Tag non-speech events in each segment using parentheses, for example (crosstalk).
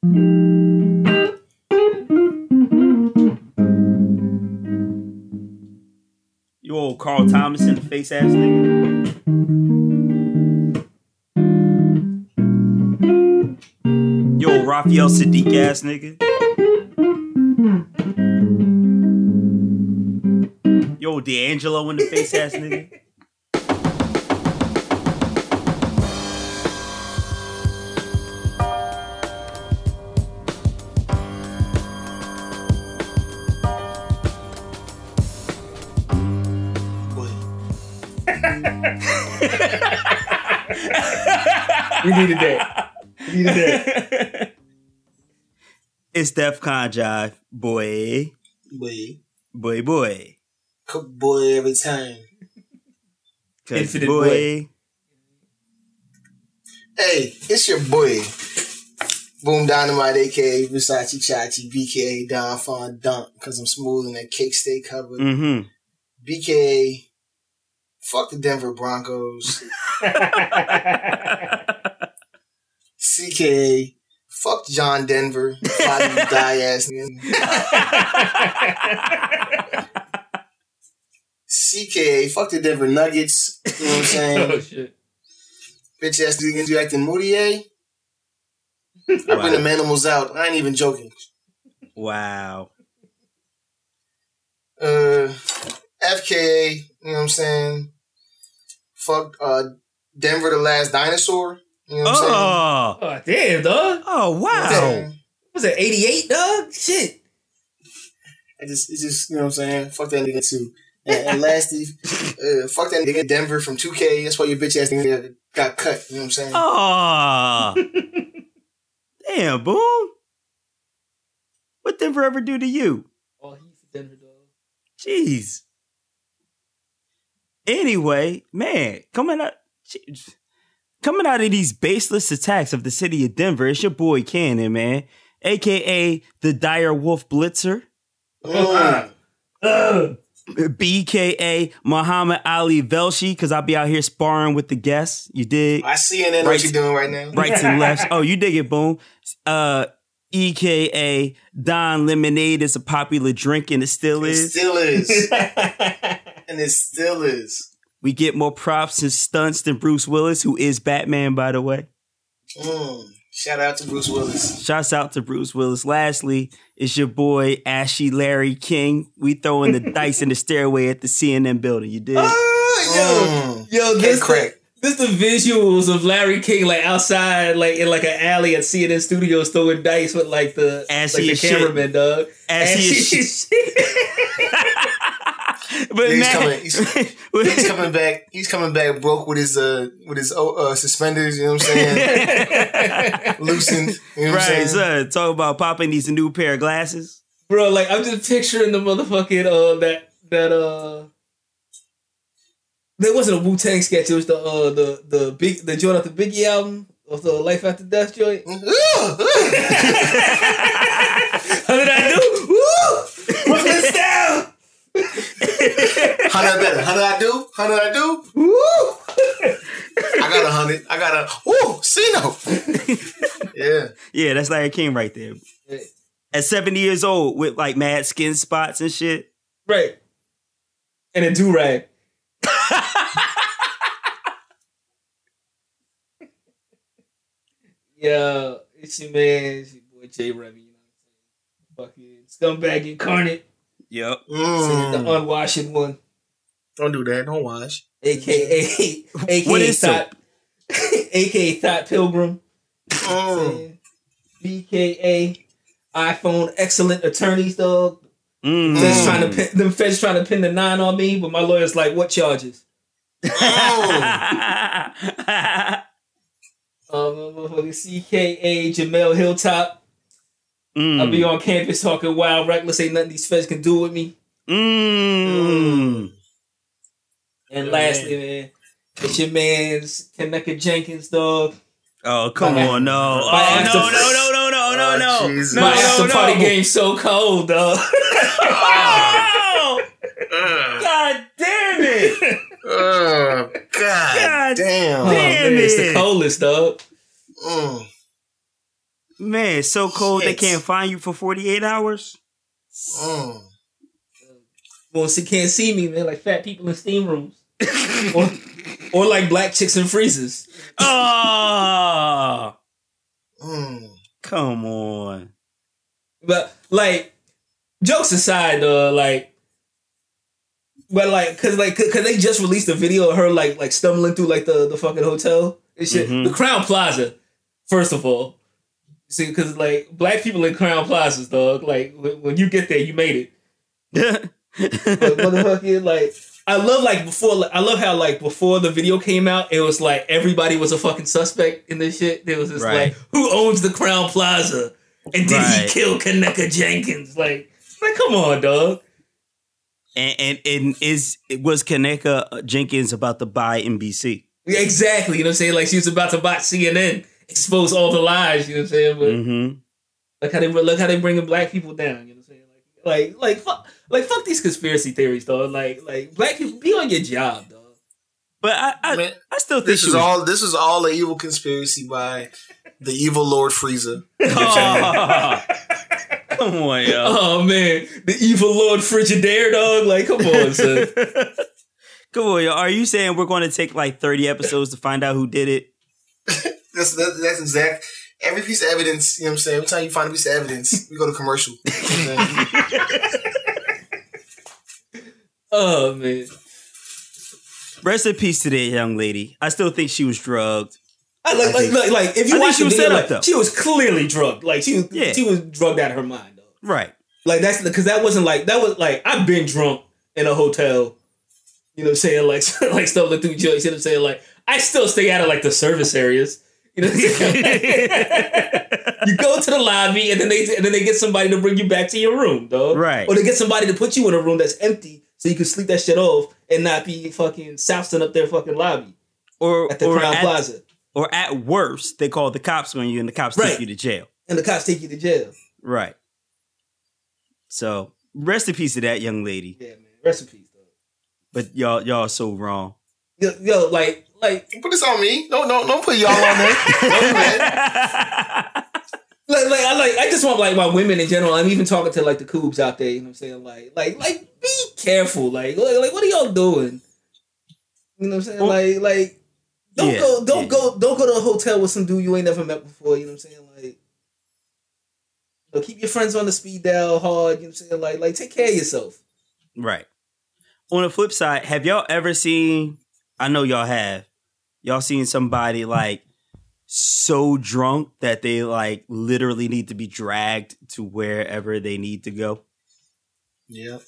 You old Carl Thomas in the face ass nigga. You old Raphael Sadiq ass nigga. You old D'Angelo in the face ass nigga. We needed that. We needed that. (laughs) It's Def Con Jive, boy. Boy, Boy, boy. cook boy every time. 'Cause Infinite boy. boy. Hey, it's your boy. Boom Dynamite, aka Versace Chachi, BKA Don Fon Dunk, because I'm smooth and that cake stay covered. Mm-hmm. BKA, fuck the Denver Broncos. (laughs) (laughs) CKA, fuck John Denver, fly you die ass nigga. CKA, fuck the Denver Nuggets. You know what I'm saying? (laughs) oh shit. Bitch ass niggas you acting Moutier. I bring them animals out. I ain't even joking. Wow. Uh, FKA, you know what I'm saying? Fuck uh, Denver, the last dinosaur. You know what I'm? Oh. Oh damn, dog. Oh, wow. Damn. Was it 88, dog? Shit. I just, it's just, you know what I'm saying? Fuck that nigga too. And, and lastly, (laughs) uh, fuck that nigga Denver from 2K. That's why your bitch ass nigga got cut. You know what I'm saying? Oh. (laughs) Damn, boom. What Denver ever do to you? Oh, he's a Denver dog. Jeez. Anyway, man, coming out jeez. Coming out of these baseless attacks of the city of Denver, it's your boy Cannon, man. AKA the Dire Wolf Blitzer. Mm. Ugh. BKA Muhammad Ali Velshi, because I'll be out here sparring with the guests. You did I see and know what you're doing right now. (laughs) rights and lefts. Oh, you dig it, boom. Uh EKA Don Lemonade is a popular drink and it still It is. still is. (laughs) and it still is. We get more props and stunts than Bruce Willis, who is Batman, by the way. Mm. Shout out to Bruce Willis. Shouts out to Bruce Willis. Lastly, it's your boy Ashy Larry King. We throwing the (laughs) dice in the stairway at the CNN building. You did? Oh, yo, Mm. yo, this crack. this the visuals of Larry King like outside, like in like an alley at CNN Studios throwing dice with like the Assy like the as shit. cameraman, dog. Ashy as shit. (laughs) as shit. But He's man, coming- (laughs) He's coming back. He's coming back broke with his uh with his oh, uh, suspenders. You know what I'm saying? (laughs) Loosened. You know what I'm right, saying? son. Talk about popping these new pair of glasses. Bro, like I'm just picturing the motherfucking uh that that uh there wasn't a Wu Tang sketch, it was the uh the the big the joint off the Biggie album of the Life After Death joint. (laughs) How did I do? Woo! Brooklyn style! How did I better? How did I do? How did I do? Woo! (laughs) I got a hundred. I got a ooh, (laughs) Sino. yeah. Yeah, that's Larry King right there. At 70 years old with like mad skin spots and shit. Right. And a do rag. (laughs) yeah, it's your man, it's your boy Jay Remy, you know what I'm saying? Fucking scumbag incarnate, Yep. Mm. the unwashing one, Don't do that. Don't wash. aka aka (laughs) What is Thought, (laughs) aka Thought Pilgrim, Mm. BKA iPhone excellent attorneys, dog. Mm. Feds trying to pin, them feds trying to pin the nine on me, but my lawyer's like, what charges? (laughs) Um, motherfucking CKA Jemele Hilltop. Mm. I'll be on campus talking wild, reckless. Ain't nothing these feds can do with me. Mm. And Yeah, lastly, man, it's your man's Kenneka Jenkins, dog. Oh, come My- on, no. my Oh, after- no, no, no, no, no, no, Oh, no. Jesus. No, My no, after no. party game's so cold, dog. Oh, (laughs) Ugh. God damn it. Oh, God, God damn. Oh, Damn man, it's the coldest, dog. Mm. Man, it's so cold they can't find you for 48 hours. Mm. Well, she can't see me, man. Like fat people in steam rooms, or, or like black chicks in freezers. Oh, Mm. come on. But like, jokes aside, though, like, but like, cause like, cause they just released a video of her like like stumbling through like the the fucking hotel and shit. Mhm. The Crowne Plaza, first of all. See, because like black people in Crowne Plazas, dog. Like when, when you get there, you made it. (laughs) Motherfucking like I love like before like, I love how like before the video came out, it was like everybody was a fucking suspect in this shit. It was just Right. like who owns the Crowne Plaza? And did Right. he kill Kenneka Jenkins? Like, like come on, dog. and, and and is was Kenneka Jenkins about to buy NBC? Yeah, Exactly. You know what I'm saying? Like she was about to buy CNN, expose all the lies, you know what I'm saying? But Mm-hmm. look how they look how they bringing black people down, Like like like fuck like fuck these conspiracy theories, though. Like like black people be on your job, dog. But I I, Man, I still think this is was, all. This is all an evil conspiracy by the evil Lord Frieza. (laughs) Oh, (laughs) come on, yo. Oh man, the evil Lord Frigidaire, dog. Like, come on, son. (laughs) Come on, yo. Are you saying we're going to take like 30 episodes to find out who did it? That's that, that's exact. Every piece of evidence, you know what I'm saying. Every time you find a piece of evidence, we go to commercial. You know what I'm saying? Oh man. Rest in peace to that young lady. I still think she was drugged. I like, like, like, like, if you think watch she the was video, set up, like, though. she was clearly drugged. Like, she was, Yeah. she was drugged out of her mind, dog. Right. Like, that's because that wasn't like that was like I've been drunk in a hotel. You know, what I'm saying like (laughs) like stumbling through joints. You know, what I'm saying like I still stay out of like the service areas. You know, what I'm saying? (laughs) you go to the lobby and then they and then they get somebody to bring you back to your room, dog. Right. Or they get somebody to put you in a room that's empty so you can sleep that shit off and not be fucking sousing up their fucking lobby Or at the or Crowne Plaza. or at worst, they call the cops on you and the cops Right. take you to jail. And the cops take you to jail. Right. So rest in peace to that young lady. Yeah, man. Rest in peace, dog. But y'all y'all are so wrong. Yo, yo like, like, Put this on me. Don't don't don't put y'all on there. Don't do that. (laughs) like, like, I like, I just want like my women in general. I'm even talking to like the coobs out there. You know what I'm saying? Like, like, like, be careful. Like, like, like what are y'all doing? You know what I'm saying? Well, like, like, don't yeah, go, don't yeah. go, don't go to a hotel with some dude you ain't never met before. You know what I'm saying? Like, you know, keep your friends on the speed dial hard. You know what I'm saying? Like, like, take care of yourself. Right. On the flip side, have y'all ever seen? I know y'all have. Y'all seen somebody like so drunk that they like literally need to be dragged to wherever they need to go? Yeah.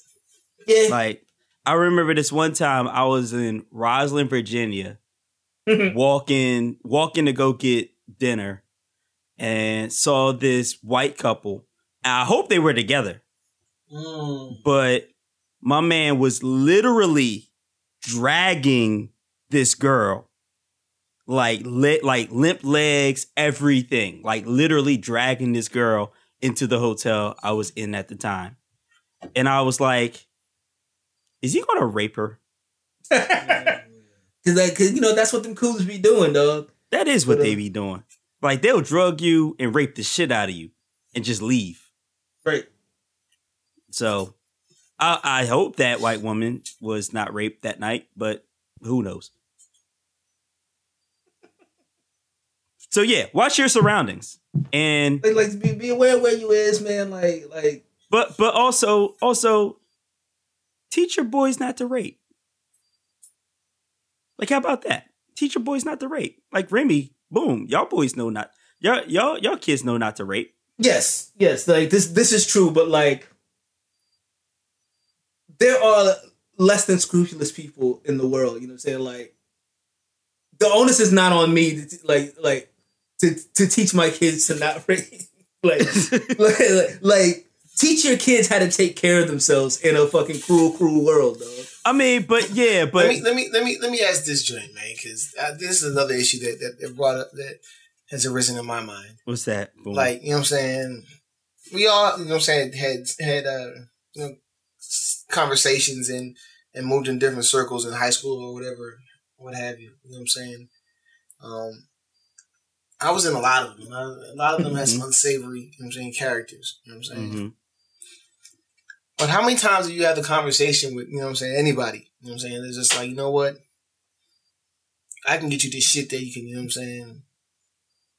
Yeah. Like, I remember this one time I was in Rosslyn, Virginia, (laughs) walking walking to go get dinner, and saw this white couple. I hope they were together. Mm. but my man was literally dragging this girl like lit like limp legs everything like literally dragging this girl into the hotel i was in at the time and i was like is he gonna rape her (laughs) Cause, like, cause you know that's what them coolers be doing, dog. that is what But, uh, they be doing like they'll drug you and rape the shit out of you and just leave Right. So I, I hope that white woman was not raped that night, but who knows? So yeah, watch your surroundings, and Like, like be, be aware where you is, man. Like, like, but but also also teach your boys not to rape. Like how about that? Teach your boys not to rape. Like Remy, boom, y'all boys know not y'all y'all y'all kids know not to rape. yes, yes. Like this, this is true. But like, there are less than scrupulous people in the world. You know what I'm saying? Like, the onus is not on me. To, t- like, like to to teach my kids to not rape. (laughs) like, like, like, like, teach your kids how to take care of themselves in a fucking cruel, cruel world, dog. I mean, but yeah, but let me let me let me let me ask this joint, man, because uh, this is another issue that, that that brought up that has arisen in my mind. what's that? Boom. Like you know what I'm saying, we all you know what I'm saying had had uh you know conversations and and moved in different circles in high school or whatever, what have you. You know what I'm saying. Um, I was in a lot of them. A lot of them had Mm-hmm. some unsavory, you know what I'm saying, characters. You know what I'm saying? hmm But how many times have you had the conversation with, you know what I'm saying, anybody? You know what I'm saying? It's just like, you know what? I can get you this shit that you can, you know what I'm saying,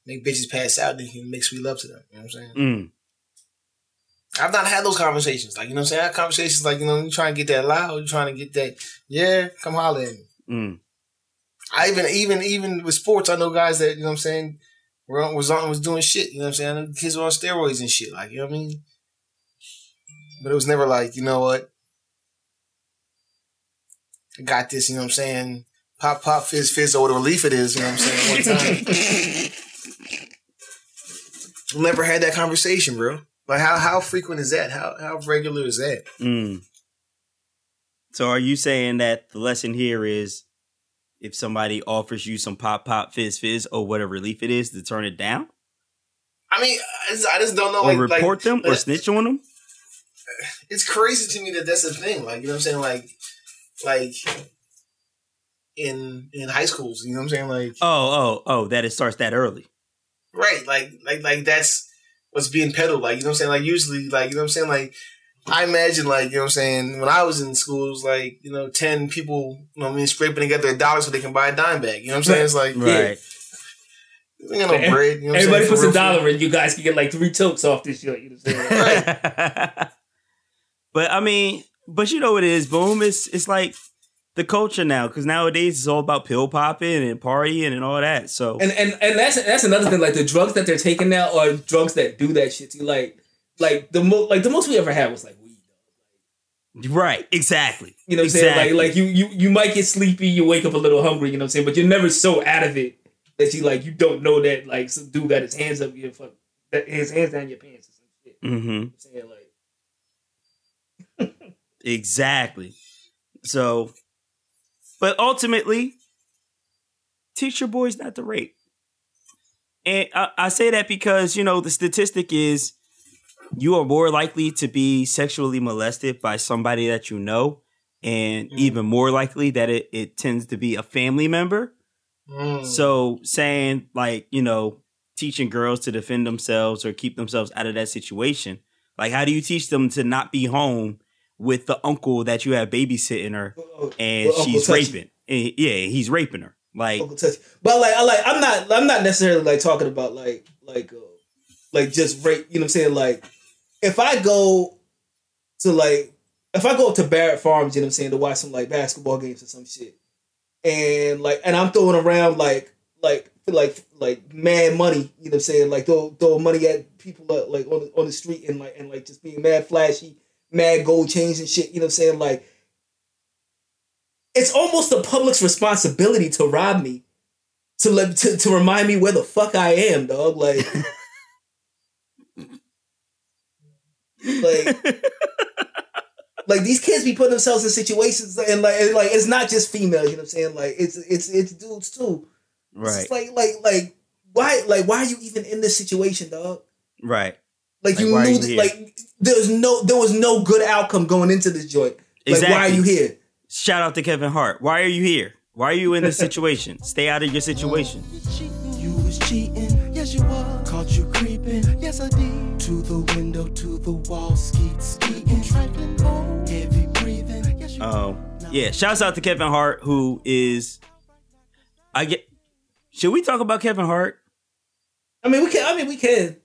make bitches pass out and you can make sweet love to them. You know what I'm saying? Mm. I've not had those conversations. Like, you know what I'm saying? I conversations like, you know, you trying to get that loud, you trying to get that, yeah, come holler at me. Mm. I even, even, even with sports, I know guys that, you know what I'm saying, were on, was on, was doing shit. You know what I'm saying? Know kids were on steroids and shit. Like, you know what I mean? But it was never like, you know what? I got this, you know what I'm saying? Pop, pop, fizz, fizz, or whatever relief it is, you know what I'm saying? One time. (laughs) never had that conversation, bro. Like, how, how frequent is that? How, how regular is that? Mm. So are you saying that the lesson here is if somebody offers you some pop pop fizz fizz or whatever relief it is to turn it down? I mean, I just, I just don't know. Or Like, report like, them or snitch on them? it's crazy to me that that's a thing. Like, you know what I'm saying? Like, like in in high schools, you know what I'm saying? Like, Oh, oh, oh, that it starts that early. right? Like, like, like that's what's being peddled. Like, you know what I'm saying? Like, usually, like, you know what I'm saying? Like, I imagine, like, you know what I'm saying? When I was in school, it was like, you know, ten people, you know, what I mean, scraping together a dollar so they can buy a dime bag. You know what I'm saying? It's like, Right. we ain't got no bread. You know what Everybody puts a dollar in, you guys can get like three tokes off this shit. You know what I'm saying? (laughs) but I mean, but you know what it is, boom. It's it's like the culture now because nowadays it's all about pill popping and partying and all that. So And and and that's that's another thing. Like the drugs that they're taking now are drugs that do that shit to you. Like like the most like the most we ever had was like weed. right, exactly. You know what I'm saying? Like like you you you might get sleepy, you wake up a little hungry. You know what I'm saying? But you're never so out of it that you like you don't know that like some dude got his hands up your fuck that his hands down your pants or some shit. You know hmm what I'm saying like. (laughs) Exactly. So, but ultimately, teach your boys not to rape. And I, I say that because, you know, the statistic is you are more likely to be sexually molested by somebody that you know, and Mhm. even more likely that it, it tends to be a family member. Mm. So saying like, you know, teaching girls to defend themselves or keep themselves out of that situation. Like how do you teach them to not be home with the uncle that you have babysitting her and Well, she's raping? And, yeah, he's raping her. Like But like, I like, I'm not, I'm not necessarily like talking about like, like, uh, like just rape. You know what I'm saying? Like, if I go to like, if I go to Barry Farms, you know what I'm saying, to watch some like basketball games or some shit, and like, and I'm throwing around like, like, like, like mad money. You know what I'm saying? Like, throw, throw money at people like on the, on the street and like, and like just being mad flashy, mad gold chains and shit. You know what I'm saying? Like it's almost the public's responsibility to rob me, to let to, to remind me where the fuck I am, dog. Like, (laughs) like, like these kids be putting themselves in situations and like, and like it's not just females. You know what I'm saying? Like, it's it's it's dudes too. Right, just like like like why like why are you even in this situation, dog? right. Like, Like, you knew you that here? like there's no there was no good outcome going into this joint. Like, Exactly. why are you here? Shout out to Kevin Hart. Why are you here? Why are you in this situation? Stay out of your situation. You was cheating, yes you was. Caught you creeping, yes I did. To the window, to the wall, skeet, skeeting, trifling bold, heavy breathing, yes you Um, yeah. Shouts out to Kevin Hart, who is. I get. Should we talk about Kevin Hart? I mean, we can. I mean, we can.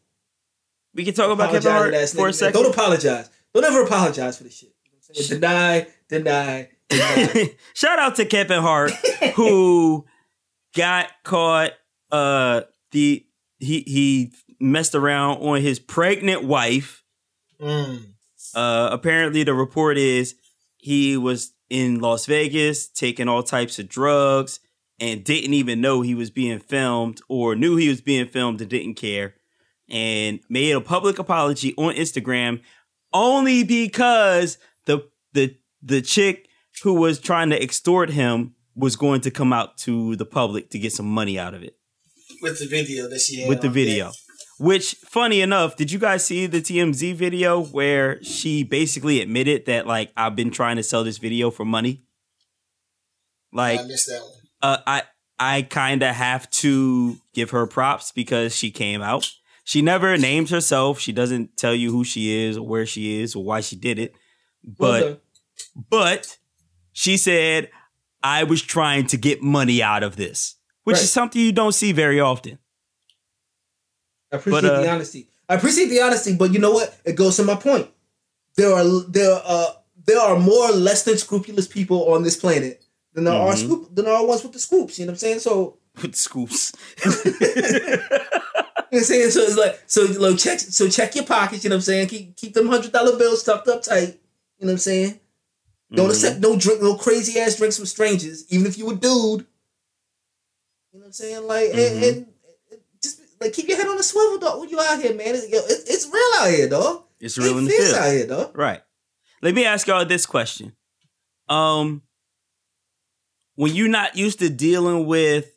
We can talk about Kevin Hart that for a second. Don't apologize. Don't ever apologize for this shit. You know what I'm saying? Deny, deny, deny. (laughs) Shout out to Kevin Hart, who (laughs) got caught. Uh, the he he messed around on his pregnant wife. Mm. Uh, apparently, the report is he was in Las Vegas taking all types of drugs and didn't even know he was being filmed, or knew he was being filmed and didn't care, and made a public apology on Instagram only because the the the chick who was trying to extort him was going to come out to the public to get some money out of it With the video that she with the video. Which, funny enough, did you guys see the TMZ video where she basically admitted that like I've been trying to sell this video for money? Like I missed that one. uh, I I kind of have to give her props because she came out. She never names herself. She doesn't tell you who she is or where she is or why she did it. But Well but she said I was trying to get money out of this, which Right. is something you don't see very often. I appreciate But, uh, the honesty. I appreciate the honesty, but you know what? It goes to my point. There are there are there are more less than scrupulous people on this planet than there are Mhm. scoop than there are ones with the scoops. You know what I'm saying? So (laughs) With scoops. (laughs) you know what I'm saying? So it's like so like check so check your pockets. You know what I'm saying? Keep keep them hundred dollar bills tucked up tight. You know what I'm saying? Don't Mhm. accept no drink no crazy ass drinks from strangers, even if you a dude. You know what I'm saying? Like and, Mhm. and, and like keep your head on the swivel, dog. When you out here, man, it's, yo, it's, it's real out here, dog. It's real in the field. out here, dog. Right. Let me ask y'all this question. Um when you're not used to dealing with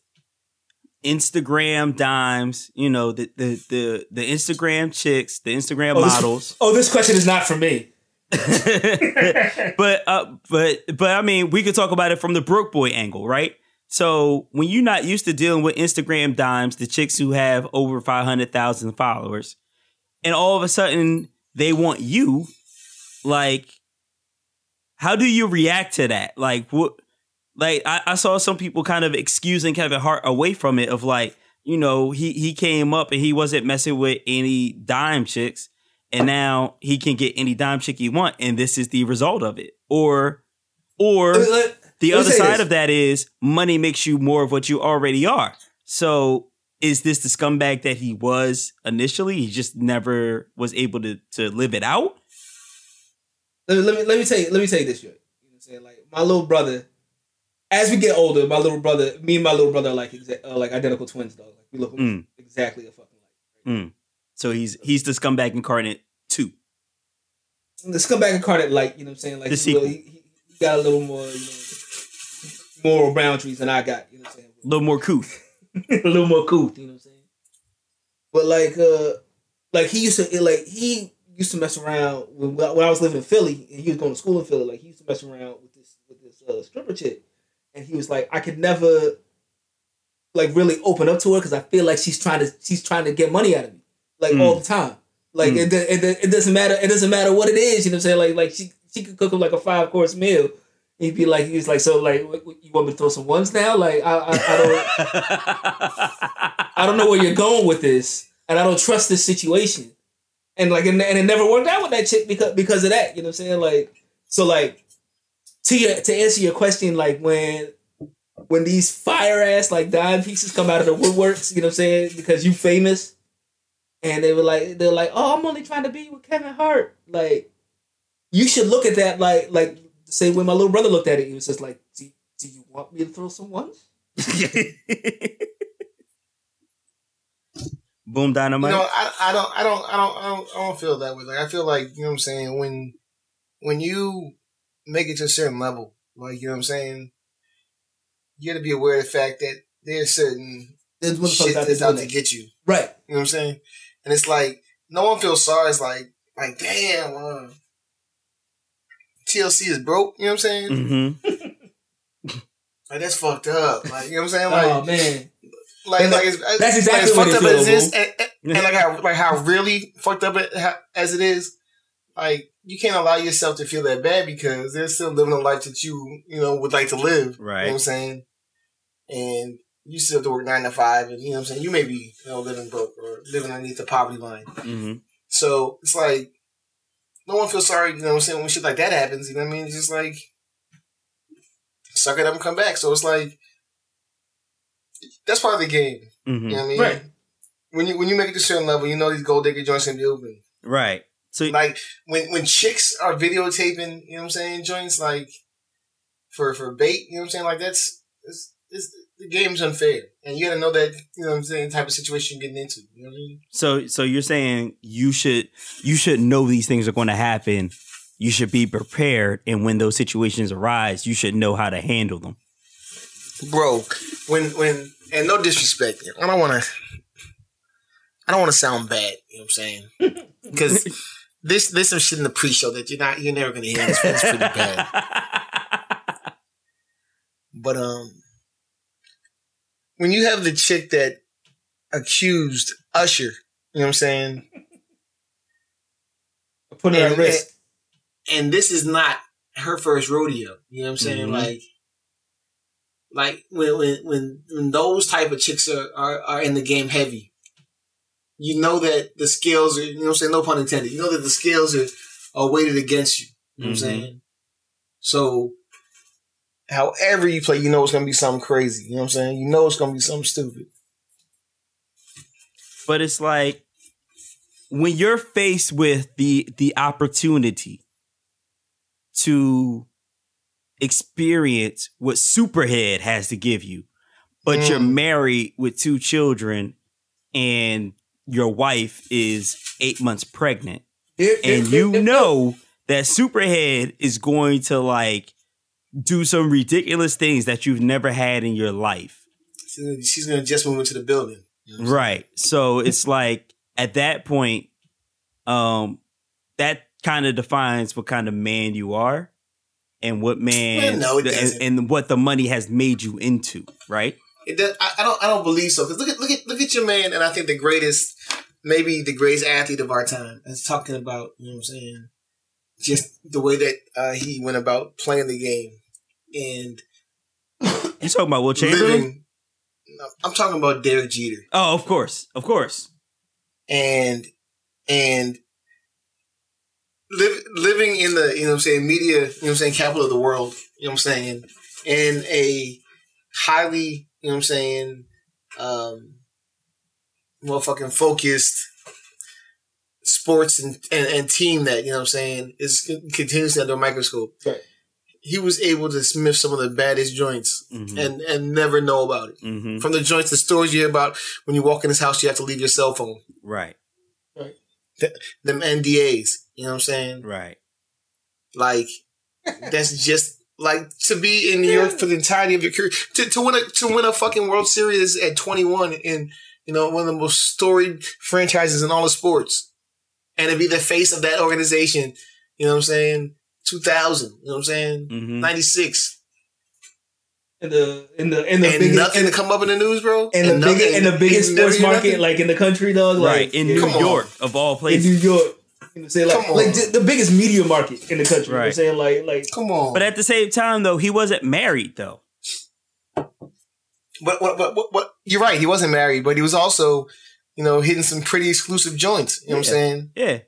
Instagram dimes, you know, the the the, the Instagram chicks, the Instagram Oh, this- models. (laughs) Oh, this question is not for me. (laughs) but uh but but I mean, we could talk about it from the Broke Boy angle, right? So when you're not used to dealing with Instagram dimes, the chicks who have over 500,000 followers, and all of a sudden they want you, like, how do you react to that? Like, what? Like, I, I saw some people kind of excusing Kevin Hart away from it, of like, you know, he he came up and he wasn't messing with any dime chicks, and now he can get any dime chick he want, and this is the result of it. Or, or the let other side this. of that is money makes you more of what you already are. So is this the scumbag that he was initially? He just never was able to to live it out. let me let me let me tell you let me tell you this, yo. You know what I'm saying? Like my little brother, as we get older, my little brother, me and my little brother are like exa- uh, like identical twins, dog. Like we look Mm. exactly a fucking like. Mm. So he's he's the scumbag incarnate too. The scumbag incarnate, like you know what I'm saying, like The he's a little- sequel. he, he got a little more, you know, moral boundaries than I got. You know what I'm saying? A little more couth. (laughs) a little more cool. You know what I'm saying? But like, uh, like he used to, like he used to mess around when when I was living in Philly and he was going to school in Philly. Like he used to mess around with this with this uh, stripper chick, and he was like, I could never like really open up to her because I feel like she's trying to she's trying to get money out of me, like Mm. all the time. Like Mm. it, it, it, it doesn't matter. It doesn't matter what it is. You know what I'm saying? Like like she she could cook him like a five course meal. He'd be like, he's like, so like, you want me to throw some ones now? Like, I, I, I don't, I don't know where you're going with this, and I don't trust this situation. And like, and, and it never worked out with that chick because because of that. You know what I'm saying? Like, so like, to your to answer your question, like when when these fire ass like dime pieces come out of the woodworks, you know what I'm saying? Because you famous, and they were like, they're like, oh, I'm only trying to be with Kevin Hart. Like, you should look at that like like the same way my little brother looked at it. He was just like, do, do you want me to throw some ones? (laughs) Boom You dynamite. know, I, I don't, I don't, I don't, I don't, I don't feel that way. Like I feel like you know what I'm saying when when you make it to a certain level, like you know what I'm saying, you got to be aware of the fact that there's certain There's motherfuckers shit out that's out doing to get you. Right. You know what I'm saying? And it's like no one feels sorry. It's like like damn, uh, TLC is broke. You know what I'm saying? Mm-hmm. (laughs) Like that's fucked up. Like you know what I'm saying? Like oh man. like like it's, That's exactly like, as what fucked it up as feels, it is, and, and, and like how like how really fucked up it, ha- as it is. Like you can't allow yourself to feel that bad because they're still living a life that you you know would like to live. Right. You know Right. what I'm saying? And you still have to work nine to five, and you know what I'm saying. You may be you know living broke or living underneath the poverty line. Mm-hmm. So it's like no one feels sorry, you know what I'm saying, when shit like that happens, you know what I mean? It's just like suck it up and come back. So it's like that's part of the game. Mm-hmm. You know what I mean? Right. When you when you make it to a certain level, you know these gold digger joints gonna be open. Right. So Like when when chicks are videotaping, you know what I'm saying, joints like for for bait, you know what I'm saying? Like that's it's, it's the game's unfair. And you gotta know that, you know what I'm saying, type of situation you're getting into. You know what I mean? So so you're saying you should you should know these things are going to happen. You should be prepared, and when those situations arise, you should know how to handle them. bro. When when and no disrespect, I don't want to. I don't want to sound bad. You know what I'm saying? (laughs) Because this this some shit in the pre-show that you're not you're never gonna hear. It's, it's pretty bad. (laughs) But um, when you have the chick that accused Usher, you know what I'm saying, Put it at risk. and this is not her first rodeo. You know what I'm saying? Mhm. Like, like when when when when those type of chicks are, are are in the game heavy, you know that the scales are. You know what I'm saying? No pun intended. You know that the scales are are weighted against you. You know what Mhm. I'm saying? So, however you play, you know it's gonna be something crazy. You know what I'm saying? You know it's gonna be something stupid. but it's like when you're faced with the the opportunity to experience what superhead has to give you but you're Mm. married with two children and your wife is 8 months pregnant Here- and here- you here- know that superhead is going to like do some ridiculous things that you've never had in your life She's gonna, just move into the building. You know Right. So it's like at that point, um, that kind of defines what kind of man you are and what man Man, no, it and, and what the money has made you into, right? It does, I, I don't. I don't believe so. Because look at look at look at your man, and I think the greatest, maybe the greatest athlete of our time, is talking about. You know what I'm saying? Just the way that uh, he went about playing the game, and You talking about Wilt Chamberlain? living. no, I'm talking about Derek Jeter, Oh, of course, of course. and and live, living in the you know what I'm saying media. You know what I'm saying capital of the world. You know what I'm saying in a highly you know what I'm saying um motherfucking focused sports and, and, and team that, you know what I'm saying, is continuously under a microscope. Right. He was able to sniff some of the baddest joints hmm and, and never know about it. hmm From the joints, the stories you hear about when you walk in his house, you have to leave your cell phone. Right, Them NDAs, you know what I'm saying? right. Like, that's just like to be in New York for the entirety of your career. To, to win a to win a fucking World Series at 21 in you know one of the most storied franchises in all of sports, and to be the face of that organization. You know what I'm saying? 2000. You know what I'm saying? hmm 96. in the in the in the and biggest nothing to come up in the news, bro. in the biggest in the biggest sports market nothing? like in the country, dog. Like, Right in New Come on. York, of all places, in. New York. You know, say like Come on. like the, the biggest media market in the country. You know what I'm saying like like Come on. But at the same time, though, he wasn't married though. But what, what, what, what, you're right. He wasn't married, but he was also, you know, hitting some pretty exclusive joints. You know what I'm saying? Yeah.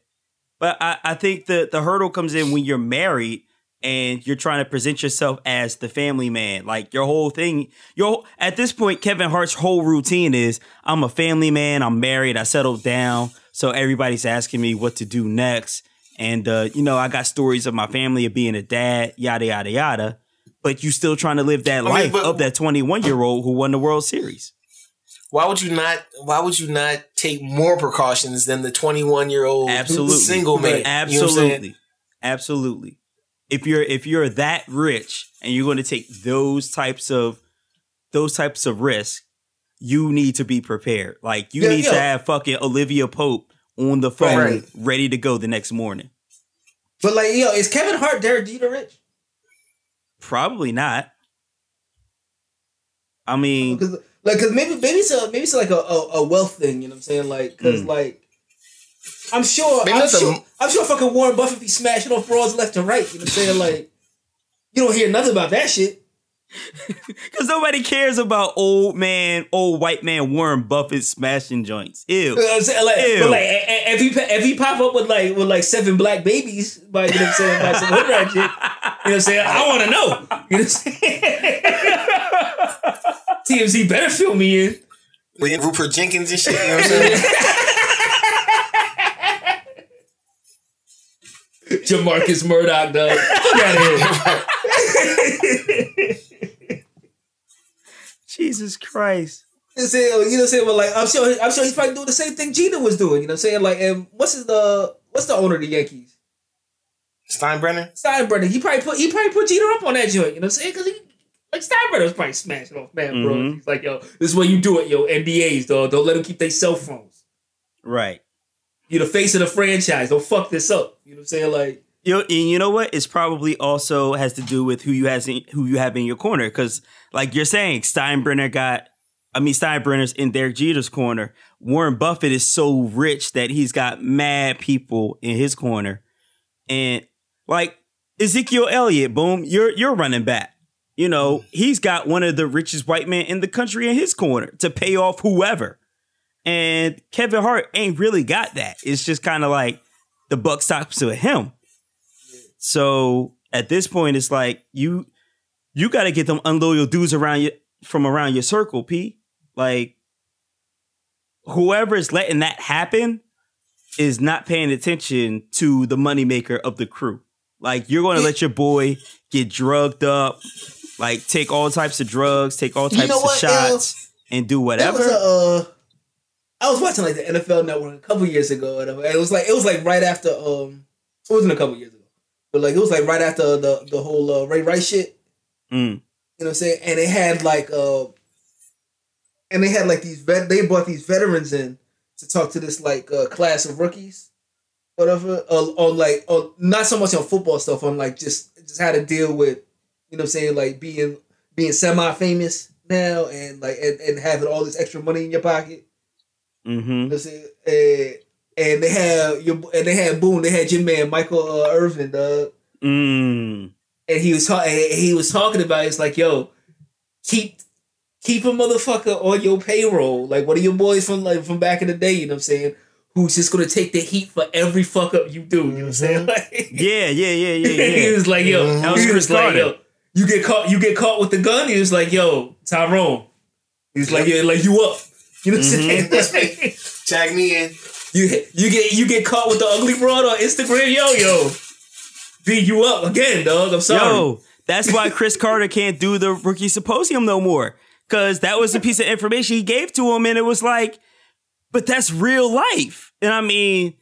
But I, I think the the hurdle comes in when you're married and you're trying to present yourself as the family man. Like your whole thing, your at this point, Kevin Hart's whole routine is I'm a family man, I'm married, I settled down. So everybody's asking me what to do next. And uh, you know, I got stories of my family of being a dad, yada yada yada. But you still trying to live that life but- of that 21 year old who won the World Series. Why would you not? Why would you not take more precautions than the 21 year old Absolutely. single man? You know what I'm saying? Absolutely. Absolutely. If you're if you're that rich and you're going to take those types of those types of risks, you need to be prepared. Like you Yeah, need to have fucking Olivia Pope on the phone Right. ready to go the next morning. But like yo, is Kevin Hart Derek Jeter rich? Probably not. I mean, oh, Because like because maybe maybe it's a maybe it's like a, a, a wealth thing. You know what I'm saying? Like because Mm. like. I'm sure. Maybe I'm sure, I'm sure fucking Warren Buffett be smashing off broads left and right. You know what I'm saying? Like, you don't hear nothing about that shit. (laughs) because nobody cares about old man, old white man Warren Buffett smashing joints. Ew. You know what I'm saying? Like, Ew. but like, a- a- if he if he pop up with like with like seven black babies, by you know what I'm saying, by some hood rat shit, you know what I'm saying? I want to know. You know what I'm saying? (laughs) TMZ better fill me in. With Rupert Jenkins and shit. You know what I'm saying? (laughs) Jamarcus Murdoch, dog. Fuck out of here. Jesus Christ. You know what I'm saying? You know what I'm saying? But like, I'm sure, I'm sure he's probably doing the same thing Gina was doing. You know what I'm saying? Like, and what's his the what's the owner of the Yankees? Steinbrenner. Steinbrenner. He probably put he probably put Jeter up on that joint. You know what I'm saying? Because he like Steinbrenner was probably smashing off, man, bro. Mhm. He's like, yo, this is what you do it, yo. NDAs, dog. Don't let them keep their cell phones. Right. You're the face of the franchise. Don't fuck this up. You know what I'm saying? Like, You and you know what? It's probably also has to do with who you has in, who you have in your corner. Because like you're saying, Steinbrenner got I mean Steinbrenner's in Derek Jeter's corner. Warren Buffett is so rich that he's got mad people in his corner. And like Ezekiel Elliott, boom, you're you're running back. You know, he's got one of the richest white men in the country in his corner to pay off whoever. And Kevin Hart ain't really got that. It's just kind of like the buck stops with him. So at this point, it's like you you got to get them unloyal dudes around you from around your circle, P. Like whoever is letting that happen is not paying attention to the moneymaker of the crew. Like you're going to let your boy get drugged up, like take all types of drugs, take all types know of what, shots, and do whatever. was a, uh, I was watching like the NFL Network a couple years ago, and it was like it was like right after um, it wasn't a couple years ago, but like it was like right after the the whole uh, Ray Rice shit. Mm. You know what I'm saying? And they had like uh, and they had like these vet. They brought these veterans in to talk to this like uh, class of rookies, whatever. On like on not so much on football stuff, on like just just how to deal with, you know, what I'm saying like being being semi famous now and like and, and having all this extra money in your pocket. Mm-hmm. You know what I'm saying? And, and they had your and they had Boone. They had your man Michael uh, Irvin, dog. Mm. and he was talking. He was talking about. It's like, yo, keep keep a motherfucker on your payroll. Like one of your boys from like from back in the day. You know what I'm saying? Who's just gonna take the heat for every fuck up you do? You know what I'm saying? Like, (laughs) Yeah, yeah, yeah, yeah, (laughs) he was like, yo, Mhm. That was he Cris was like, yo, you get caught. You get caught with the gun. He was like, yo, Tyrone. He's like, yeah, like you up. You know what I'm saying? That's (laughs) me. Tag me in. You you get you get caught with the ugly broad on Instagram, yo yo. Beat you up again, dog. I'm sorry. Yo, that's why Cris Carter can't do the rookie symposium no more. Cause that was a piece of information he gave to him, and it was like, but that's real life. And I mean,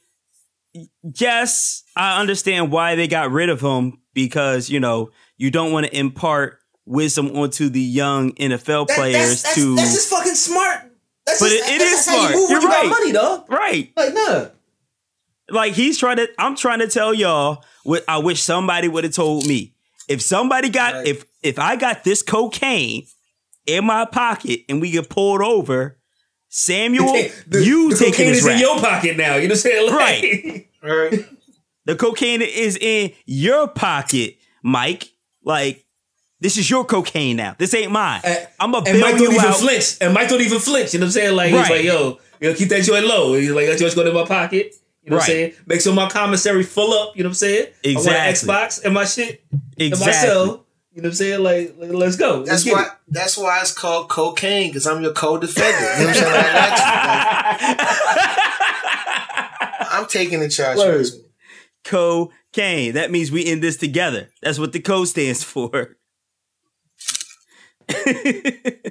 yes, I understand why they got rid of him because, you know, you don't want to impart wisdom onto the young NFL That- players that's, that's, to that's just fucking smart. That's But just, it- it is smart. you move You're you right. money, dog. right. Like nah. like he's trying to i'm trying to tell y'all what i wish somebody would have told me if somebody got Right. if if i got this cocaine in my pocket and we get pulled over samuel you (laughs) take The- you the taking cocaine is in your pocket now. You know what I'm saying? Like, Right. (laughs) Right. the cocaine is in your pocket mike like this is your cocaine now this ain't mine And- i'm a And bail Mike don't even out flinch. And Mike don't even flinch. You know what I'm saying? Like Right. he's like, yo, yo, keep that joint low. He's like, that joint's going in my pocket. You know what I'm saying? Make sure my commissary full up. You know what I'm saying? Exactly. I want an Xbox and my shit and exactly myself. You know what I'm saying? Like, like, let's go. Let's That's why. it. That's why it's called cocaine because I'm your co-defendant. You know what I'm saying? Like, (laughs) I'm taking the charge. Word. cocaine. That means we in this together. That's what the co stands for. (laughs)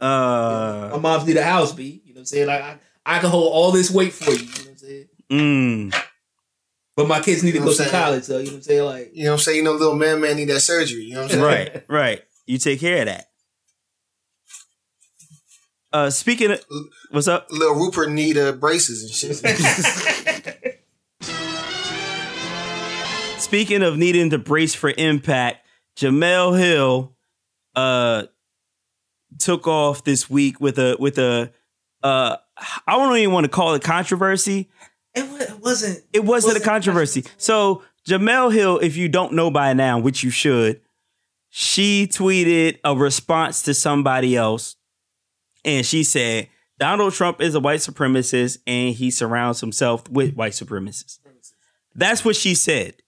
uh, My mom's need a house, B. You know what I'm saying? Like I, I can hold all this weight for you. You know what I'm saying? mm, But my kids need to You know go to I'm college, so you know what I'm saying? Like You know what I'm saying? You know, little man, man need that surgery. You know what I'm saying? right, right. You take care of that. Uh, speaking of, what's up? Little Rupert need uh, braces and shit. (laughs) Speaking of needing to brace for impact, Jemele Hill, uh, took off this week with a with a, uh, I don't even want to call it controversy. it, wa- it wasn't. It wasn't a Wasn't controversy. So Jemele Hill, if you don't know by now, which you should, she tweeted a response to somebody else, and she said Donald Trump is a white supremacist and he surrounds himself with white supremacists. That's what she said.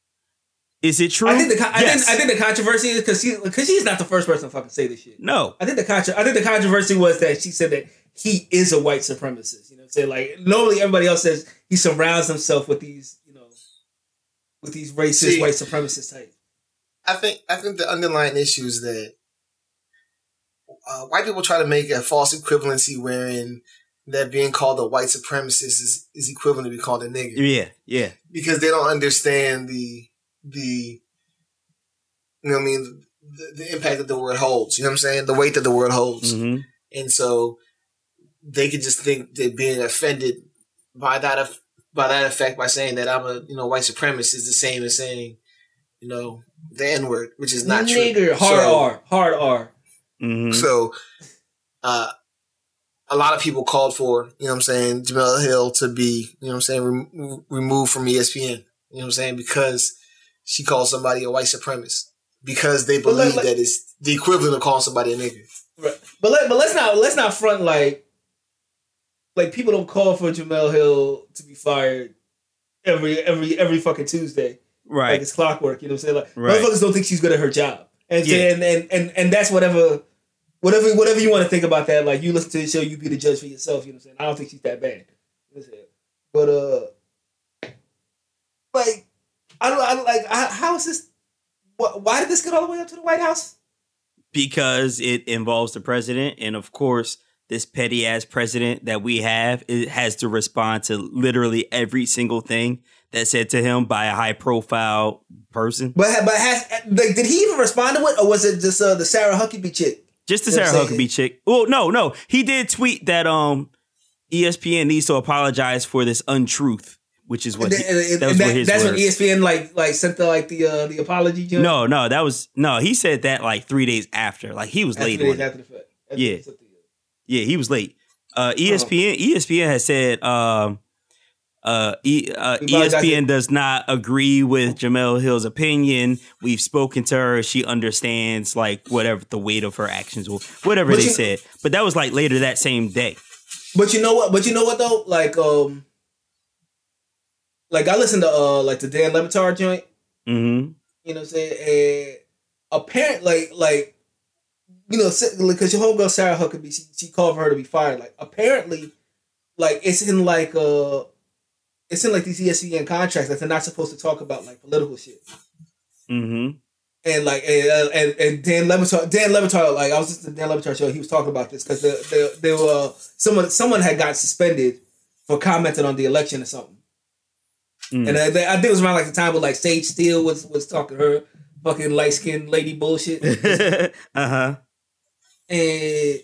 Is it true? I think the con- Yes. I think I think the controversy is because she because she's not the first person to fucking say this shit. no. I think the contro- I think the controversy was that she said that he is a white supremacist. You know, what I'm saying like normally everybody else says he surrounds himself with these you know with these racist See- white supremacist types. I think I think the underlying issue is that uh, white people try to make a false equivalency wherein that being called a white supremacist is, is equivalent to be called a nigger Yeah, yeah. because they don't understand the the you know what I mean the, the impact that the word holds. You know what I'm saying? The weight that the word holds, hmm and so they could just think that being offended by that eff- by that effect by saying that I'm a you know white supremacist is the same as saying you know the N word, which is not true. Nigger, hard So- R, hard R. Mhm. So, uh, a lot of people called for, you know what I'm saying, Jemele Hill to be, you know what I'm saying, rem- removed from ESPN. You know what I'm saying? Because she called somebody a white supremacist. Because they But let- believe let- that it's the equivalent of calling somebody a nigger. Right. But let but let's not let's not front like like people don't call for Jemele Hill to be fired every every every fucking Tuesday. Right. Like it's clockwork, you know what I'm saying? Like Right. motherfuckers don't think she's good at her job. And, Yeah. and, and and and that's whatever whatever whatever you want to think about that. Like you listen to the show, you be the judge for yourself, you know what I'm saying? I don't think she's that bad. You know what I'm saying? But uh like I don't I don't like I, how is this wh- why did this get all the way up to the White House? because it involves the president and of course this petty ass president that we have it has to respond to literally every single thing that's said to him by a high profile person. But but has like did he even respond to it or was it just uh, the Sarah Huckabee chick? just the You know sarah huckabee chick. Well no no. He did tweet that um espn needs to apologize for this untruth which is what And and- that was and what that- his that's when E. ESPN like like sent the like the uh, the apology. No no that was no he said that like three days after like he was After late it. after the fact. After Yeah. the- Yeah, he was late. Uh, Uh-huh. ESPN ESPN has said um, uh, e, uh, ESPN does not agree with Jemele Hill's opinion. We've spoken to her; she understands like whatever the weight of her actions will, whatever But they you- said. But that was like later that same day. But you know what? But you know what though? Like um, like I listened to uh like the Dan Le Batard joint. hmm You know what I'm saying? And apparent like like you know because your homegirl Sarah Huckabee she, she called for her to be fired. Like apparently, like it's in like uh it's in like these ESPN contracts that they're not supposed to talk about like political shit. Mm-hmm. and like and uh, and, and Dan Le Batard, Dan Le Batard, like I was just the Dan Le Batard show. He was talking about this because they, they, they were someone someone had got suspended for commenting on the election or something. Mm. And I, I think it was around like the time where like Sage Steele was was talking to her fucking light skinned lady bullshit, (laughs) uh huh. and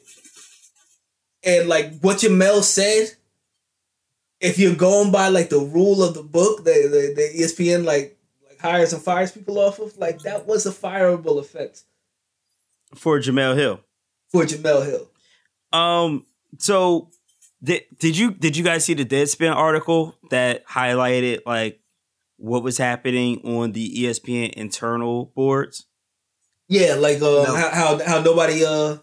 and like what Jemele said. If you're going by like the rule of the book, the the, the ESPN like like hires and fires people off of, like that was a fireable offense For Jemele Hill. for Jemele Hill. Um. So did did you did you guys see the Deadspin article that highlighted like what was happening on the ESPN internal boards? Yeah, like uh, No. how, how how nobody uh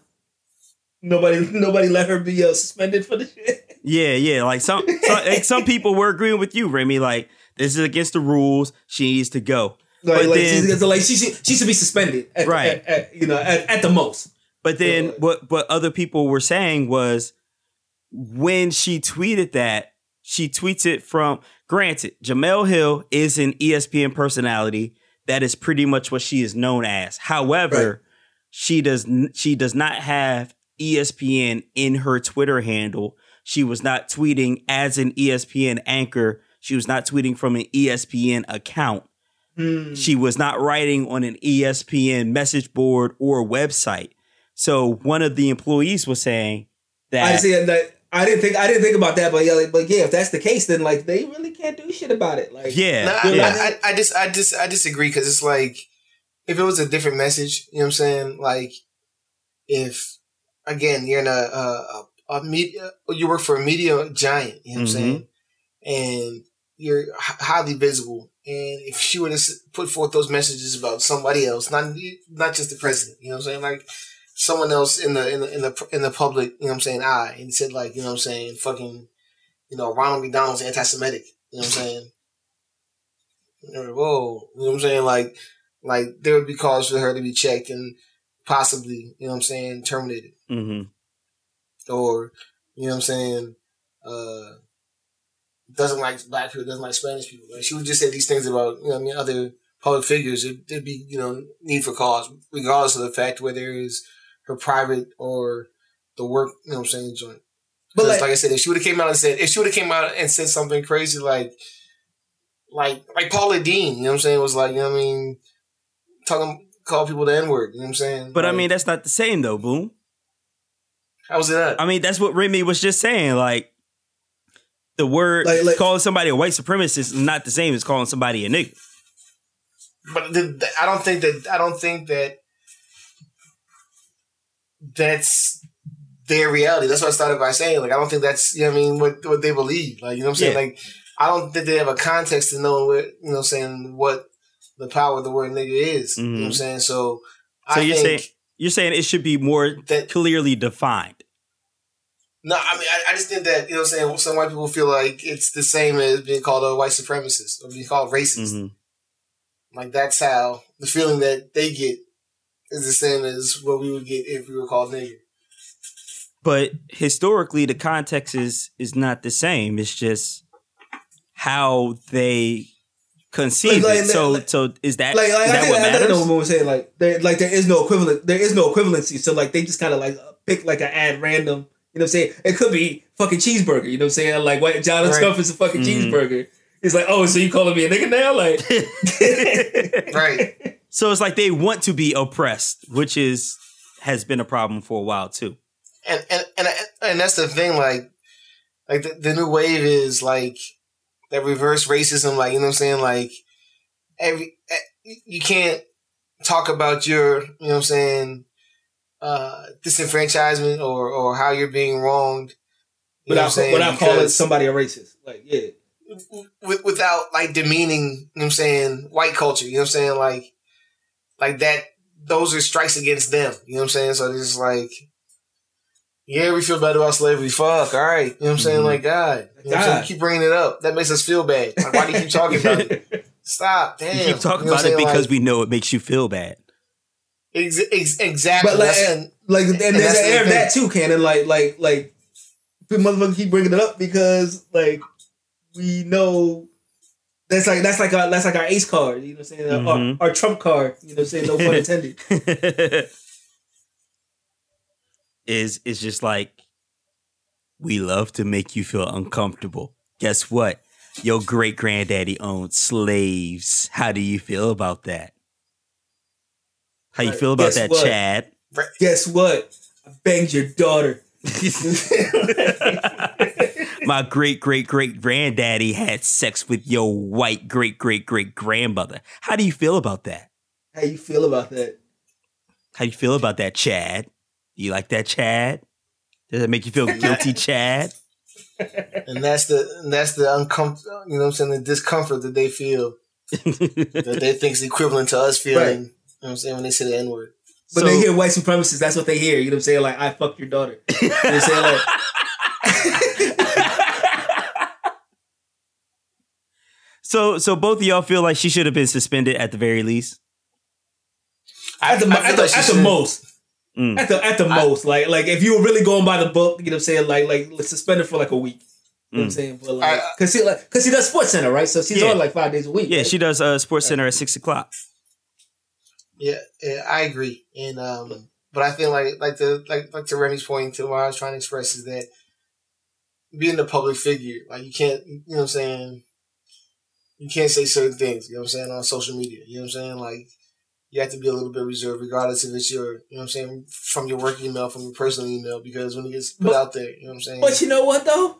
nobody nobody let her be uh, suspended for the (laughs) shit. Yeah, yeah. Like some some, like some people were agreeing with you, Remy. Like this is against the rules. She needs to go. Like, But like, then- she's, like she should she should be suspended, at, Right. At, at, you know, at, at the most. But then Yeah. what what other people were saying was when she tweeted that, she tweets it from granted, Jemele Hill is an ESPN personality. That is pretty much what she is known as. However, Right. she does she does not have ESPN in her Twitter handle. She was not tweeting as an ESPN anchor. She was not tweeting from an ESPN account. Hmm. She was not writing on an ESPN message board or website. So one of the employees was saying that didn't see that. I didn't think I didn't think about that, but yeah, like, but yeah, if that's the case, then like they really can't do shit about it. Like yeah, Nah, I, yeah. I, I, I just, I just, I disagree because it's like if it was a different message, you know what I'm saying? Like if again you're in a a, a, a media, you work for a media giant, you know what Mhm. I'm saying, and you're h- highly visible. And if she were to put forth those messages about somebody else, not not just the president, you know what I'm saying, like someone else in the in the in the in the public, you know what I'm saying, eye, and said like, you know what I'm saying, fucking, you know, Ronald McDonald's anti-Semitic, you know what I'm saying. Whoa, you know what I'm saying? Like, like there would be cause for her to be checked and possibly, you know what I'm saying, terminated, hmm or you know what I'm saying, uh, doesn't like black people, doesn't like Spanish people. Like she would just say these things about, you know, I mean, other public figures. It, there'd be, you know, need for cause, regardless of the fact whether it's her private or the work, you know what I'm saying, joint. But But like- like, I said, if she would have came out and said, if she would have came out and said something crazy like, like, like Paula Deen, you know what I'm saying, was like, you know what I mean, talking, call people the N word, you know what I'm saying? But I mean, that's not the same though, Boom. how was it that? I mean, that's what Remy was just saying. Like the word Like- like- calling somebody a white supremacist is not the same as calling somebody a nigga. But the, the- I don't think that, I don't think that, that's their reality. That's what I started by saying. Like I don't think that's you know what I mean what what they believe. Like you know what I'm saying. Yeah. Like I don't think they have a context to know what you know I'm saying what the power of the word nigga is. You know what I'm Mhm. saying. So So I you're think saying you're saying it should be more that clearly defined. no, I mean I, I just think that you know what I'm saying some white people feel like it's the same as being called a white supremacist or being called racist. Mhm. Like that's how the feeling that they get is the same as what we would get if we were called nigger. But historically, the context is is not the same. It's just how they conceive Like- it. so like- so is that like, like is I that think what I think I know what we're saying. Like, there, like there is no equivalent. There is no equivalency. So like they just kind of like pick like an ad random. You know what I'm saying? It could be fucking cheeseburger. You know what I'm saying? Like what Jonathan Right. Trump is a fucking Mhm. cheeseburger. He's like, oh, so you calling me a nigga now? Like, (laughs) (laughs) Right. So it's like they want to be oppressed, which is has been a problem for a while too. and and and and that's the thing. Like, like the, the new wave is like that reverse racism. Like, you know what I'm saying? Like, every you can't talk about your, you know what I'm saying, uh, disenfranchisement or or how you're being wronged. You know what I'm without without calling somebody a racist. Like, yeah, without like demeaning, you know what I'm saying, white culture, you know what I'm saying? Like, like that, those are strikes against them, you know what I'm saying? So it's like, yeah, we feel bad about slavery. Fuck, all right. You know what I'm saying? Mhm. Like, God. You know what I'm? God. Keep bringing it up. That makes us feel bad. Like, why do you keep talking about it? (laughs) Stop. Damn. You keep talking You know about it because Like, we know it makes you feel bad. ex- ex- exactly. But like, That's- and, like, and, and there's an the air of that too, Cannon. Like, like, like, the motherfucker keep bringing it up because like we know that's like that's like our that's like our ace card. You know what I'm saying? Mhm. Our, our trump card. You know what I'm saying? No pun (laughs) intended. (laughs) is is just like we love to make you feel uncomfortable. Guess what? Your great granddaddy owned slaves. How do you feel about that? How you feel about Guess that, what? Chad? Guess what? I banged your daughter. (laughs) My great great great granddaddy had sex with your white great great great grandmother. How do you feel about that? How you feel about that? How you feel about that, Chad? You like that, Chad? Does that make you feel (laughs) guilty, Chad? and that's the, and that's the uncomfortable, you know what I'm saying? The discomfort that they feel, (laughs) that they think is equivalent to us feeling, Right. you know what I'm saying? When they say the N word. But So- they hear white supremacists, that's what they hear. You know what I'm saying? Like, I fucked your daughter. You know what I'm saying? Like, (laughs) so so both of y'all feel like she should have been suspended at the very least. at the, I feel at the, like she at the most. Mm. At the at the most, like like if you were really going by the book, you know what I'm saying, like like let's suspend her for like a week. You know what I'm Mm. saying? But like, I- cause she like cause she does Sports Center, right? So she's Yeah. on like five days a week. Yeah, right? she does uh, Sports Center at six o'clock. Yeah, yeah, I agree. And um, but I feel like like the like like to Remy's point to what I was trying to express is that being a public figure, like you can't, you know what I'm saying. You can't say certain things, you know what I'm saying, on social media. You know what I'm saying? Like you have to be a little bit reserved, regardless if it's your, you know what I'm saying, from your work email, from your personal email, because when it gets put But- out there, you know what I'm saying. But you know what though?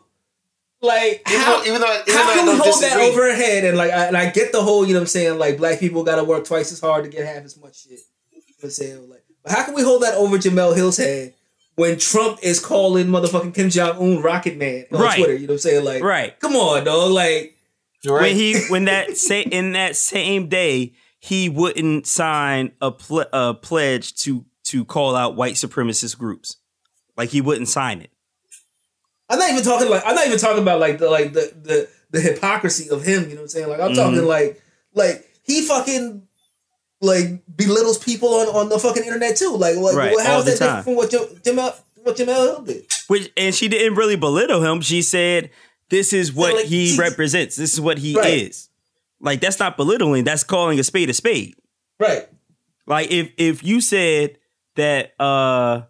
Like even how though, even though, even how though can we don't hold that over her head? And like I, and I get the whole, you know what I'm saying, like black people gotta work twice as hard to get half as much shit. You know what I'm saying? Like but how can we hold that over Jemele Hill's head when Trump is calling motherfucking Kim Jong Un Rocket Man on Right. Twitter? You know what I'm saying? Like Right. come on, dog. Like You're right. When he (laughs) when that say in that same day he wouldn't sign a ple- a pledge to to call out white supremacist groups. Like he wouldn't sign it. I'm not even talking like I'm not even talking about like the like the the, the hypocrisy of him. You know what I'm saying? Like I'm Mhm. talking like like he fucking like belittles people on, on the fucking internet too. Like like Right, well, how all is the that different from what Jemele what Jemele Hill did? Which and she didn't really belittle him. She said, "This is what like, he represents. This is what he Right. is." Like that's not belittling. That's calling a spade a spade. Right. Like if if you said that uh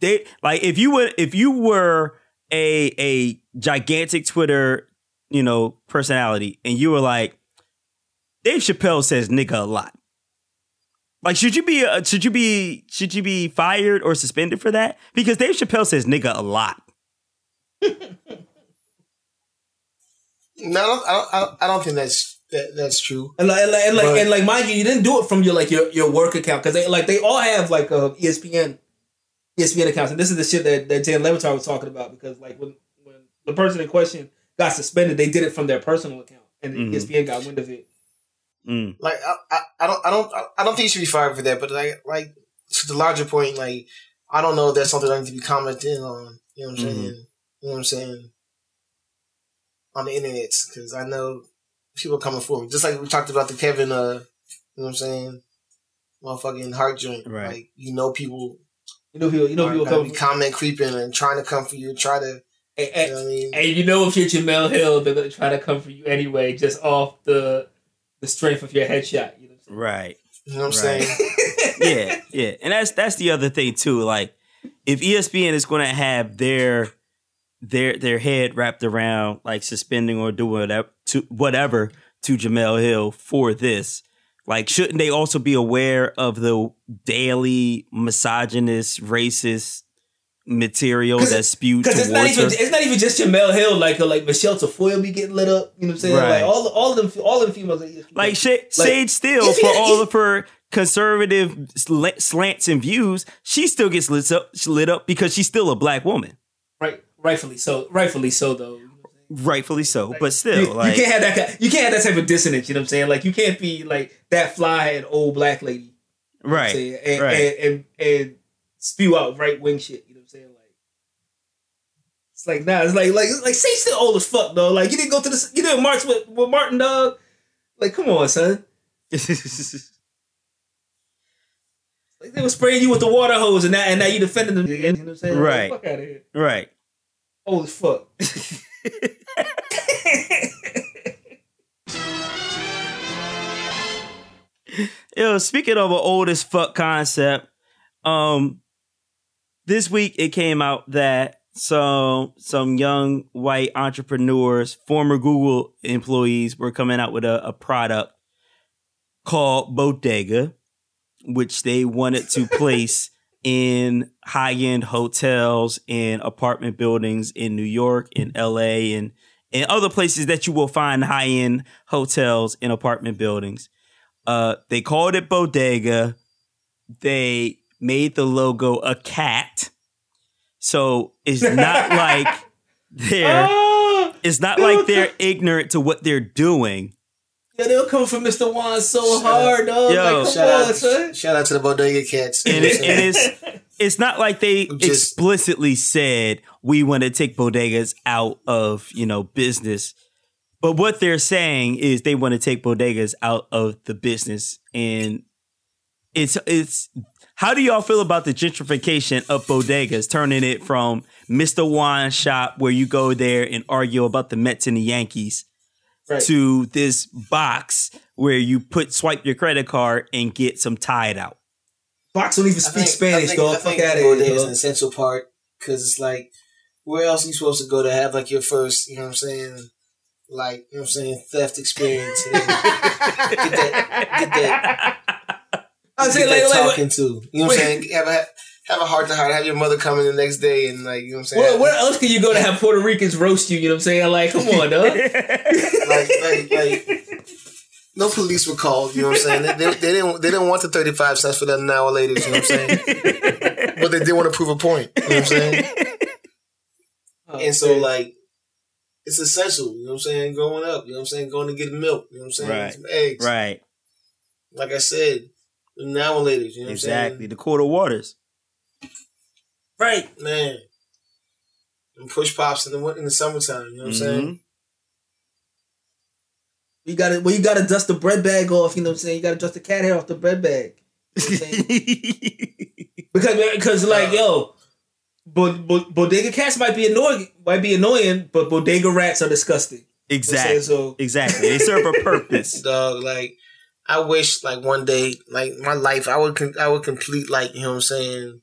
they like if you would if you were a a gigantic Twitter, you know, personality and you were like Dave Chappelle says nigga a lot. Like should you be uh, should you be should you be fired or suspended for that? Because Dave Chappelle says nigga a lot. (laughs) no, I don't, I don't, I don't- think that's that, that's true. And like and like and like, and like mind you, you didn't do it from your like your, your work account because they like they all have like a ESPN ESPN accounts, and this is the shit that, that Dan Le Batard was talking about because like when when the person in question got suspended, they did it from their personal account, and Mhm. ESPN got wind of it. Mm. Like I, I, I don't I don't I don't think you should be fired for that. But like like to the larger point, like I don't know if that's something I need to be commenting on. You know what I'm saying? You know what I'm saying? On the internet, because I know people coming for me. Just like we talked about the Kevin, uh, you know what I'm saying? Motherfucking Hart joint. Right. Like you know people, You know, people, you know, people gonna come be comment creeping and trying to come for you, try to. and, You and, know what I mean? and you know if you're Jemele Hill, they're gonna try to come for you anyway, just off the the strength of your headshot. You know what Right. You know what I'm Right. saying? (laughs) Yeah, yeah, and that's that's the other thing too. Like, if ESPN is going to have their their their head wrapped around like suspending or doing whatever to whatever to Jemele Hill for this, like, shouldn't they also be aware of the daily misogynist, racist material that's spewed Because towards it's not even her? it's not even just Jemele Hill, like uh, like Michelle Tafoya be getting lit up. You know what I'm saying? Right. Like all all of them all of them females. ESPN. Like Sha- Sage Steele, if for all of her conservative sla- slants and views, she still gets lit up, lit up because she's still a black woman. right, rightfully so, rightfully so though. You know what I'm saying? Rightfully so, but still, you, you can't have that. You can't have that type of dissonance. You know what I'm saying? Like you can't be like that fly and old black lady. You know right, and, right. and, and and spew out right wing shit. You know what I'm saying? Like it's like nah, it's like like it's like Sage Steele old as fuck though. Like you didn't go to the you didn't march with, with Martin dog. Like come on, son. (laughs) Like they were spraying you with the water hose and now and now you defending them. You know what I'm saying? Like, Right. fuck out of here. right. Old as fuck. (laughs) Yo, speaking of an old as fuck concept, um, this week it came out that some some young white entrepreneurs, former Google employees, were coming out with a, a product called Bodega, which they wanted to (laughs) place in high end hotels and apartment buildings in New York, in LA, and and other places that you will find high end hotels and apartment buildings. Uh, they called it Bodega. They made the logo a cat. So it's not (laughs) like they're Ah! it's not like they're (laughs) ignorant to what they're doing. Yeah, they'll come for Mr. Juan so Shut hard, dog. Yo. like, Shout on, out, son. shout out to the Bodega Cats. And it, it is (laughs) it's not like they Just- explicitly said we want to take bodegas out of, you know, business. But what they're saying is they want to take bodegas out of the business and it's it's how do y'all feel about the gentrification of bodegas, turning it from Mr. Wine shop where you go there and argue about the Mets and the Yankees Right. to this box where you put swipe your credit card and get some tide out? Box don't even speak think- Spanish, I think, dog. I Fuck out of Bodega here, is an essential part because it's like, where else are you supposed to go to have like your first, you know what I'm saying? Like, you know what I'm saying, theft experience. get that, get that, I was saying, like, like, talking to You know what I'm saying? Have a, have a heart to heart. Have your mother come in the next day and like, you know what I'm saying? where, where else can you go to have Puerto Ricans roast you? You know what I'm saying? Like, come on, dog. (laughs) like, like, like, no police were called. You know what I'm saying? They, they, they didn't. They didn't want the 35 cents for that an hour later. You know what I'm saying? but they did want to prove a point. You know what I'm saying? Oh, And so like it's essential, you know what I'm saying, growing up, you know what I'm saying, going to get milk, you know what I'm saying, Right. some eggs. right. Like I said, now hour later, you know what Exactly. The quarter waters. Right. Man. And push pops in the in the summertime, you know what I'm saying? Mhm. You gotta well, you gotta dust the bread bag off, you know what I'm saying? You gotta dust the cat hair off the bread bag. You know what I'm (laughs) because because like yo, bo- bo- bodega cats might be annoying, might be annoying, but bodega rats are disgusting. You know what I'm saying? exactly. So Exactly. They serve a (laughs) purpose. Dog, like I wish like one day, like my life, I would con- I would complete like, you know what I'm saying,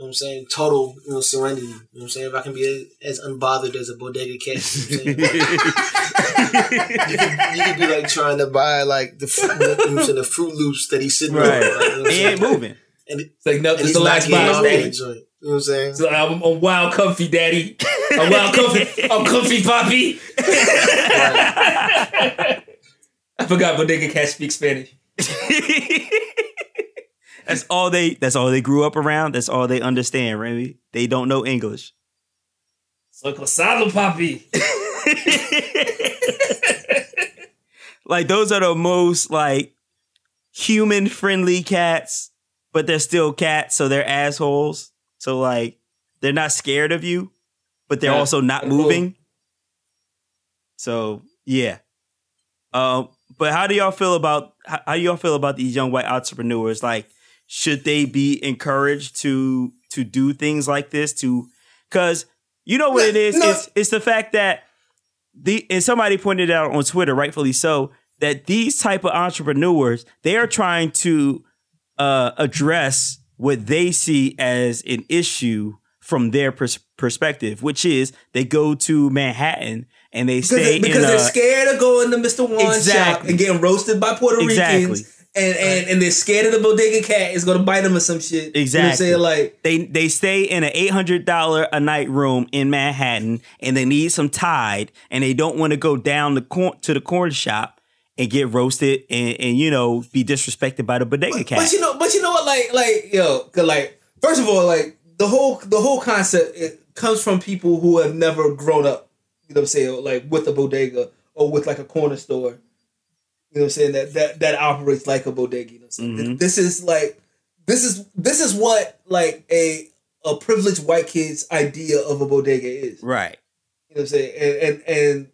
you know what I'm saying, total, you know, serenity. You know what I'm saying? If I can be as unbothered as a bodega cat, you know what I'm saying? (laughs) you could, you could be like trying to buy like the fruit, you know what I'm the Fruit Loops that he's sitting right. on. Like, you know He ain't moving. And, it's like no, it's the last getting box, daddy. joint. You know what I'm saying? So I'm, I'm wild comfy, daddy. I'm wild comfy. I'm comfy, poppy. (laughs) I forgot bodega cat speaks Spanish. That's all they. That's all they grew up around. That's all they understand, Remy. They don't know English. Soy casado, papi. (laughs) like those are the most like human friendly cats, but they're still cats, so they're assholes. So like they're not scared of you, but they're Yeah, also not moving. So yeah. Um, but how do y'all feel about how, how do y'all feel about these young white entrepreneurs? Like, should they be encouraged to to do things like this? To because you know what it is. No. It's it's the fact that the and somebody pointed out on Twitter, rightfully so, that these type of entrepreneurs they are trying to uh, address what they see as an issue from their pers- perspective, which is they go to Manhattan and they Because, stay because in they're scared of going to Mr. One shop and getting roasted by Puerto Exactly. Ricans. And, and and they're scared of the bodega cat is gonna bite them or some shit. Exactly. You know I'm saying? Like they they stay in an eight hundred dollar a night room in Manhattan, and they need some Tide, and they don't want to go down the corn to the corn shop and get roasted and, and you know be disrespected by the bodega cat. But you know, but you know what? Like, like, yo, 'cause, like, first of all, like the whole the whole concept it comes from people who have never grown up. You know what I'm saying? Like with a bodega or with like a corner store. You know what I'm saying? That that that operates like a bodega. You know what I'm saying? Mhm. This is like this is this is what like a a privileged white kid's idea of a bodega is. right. You know what I'm saying? And and and,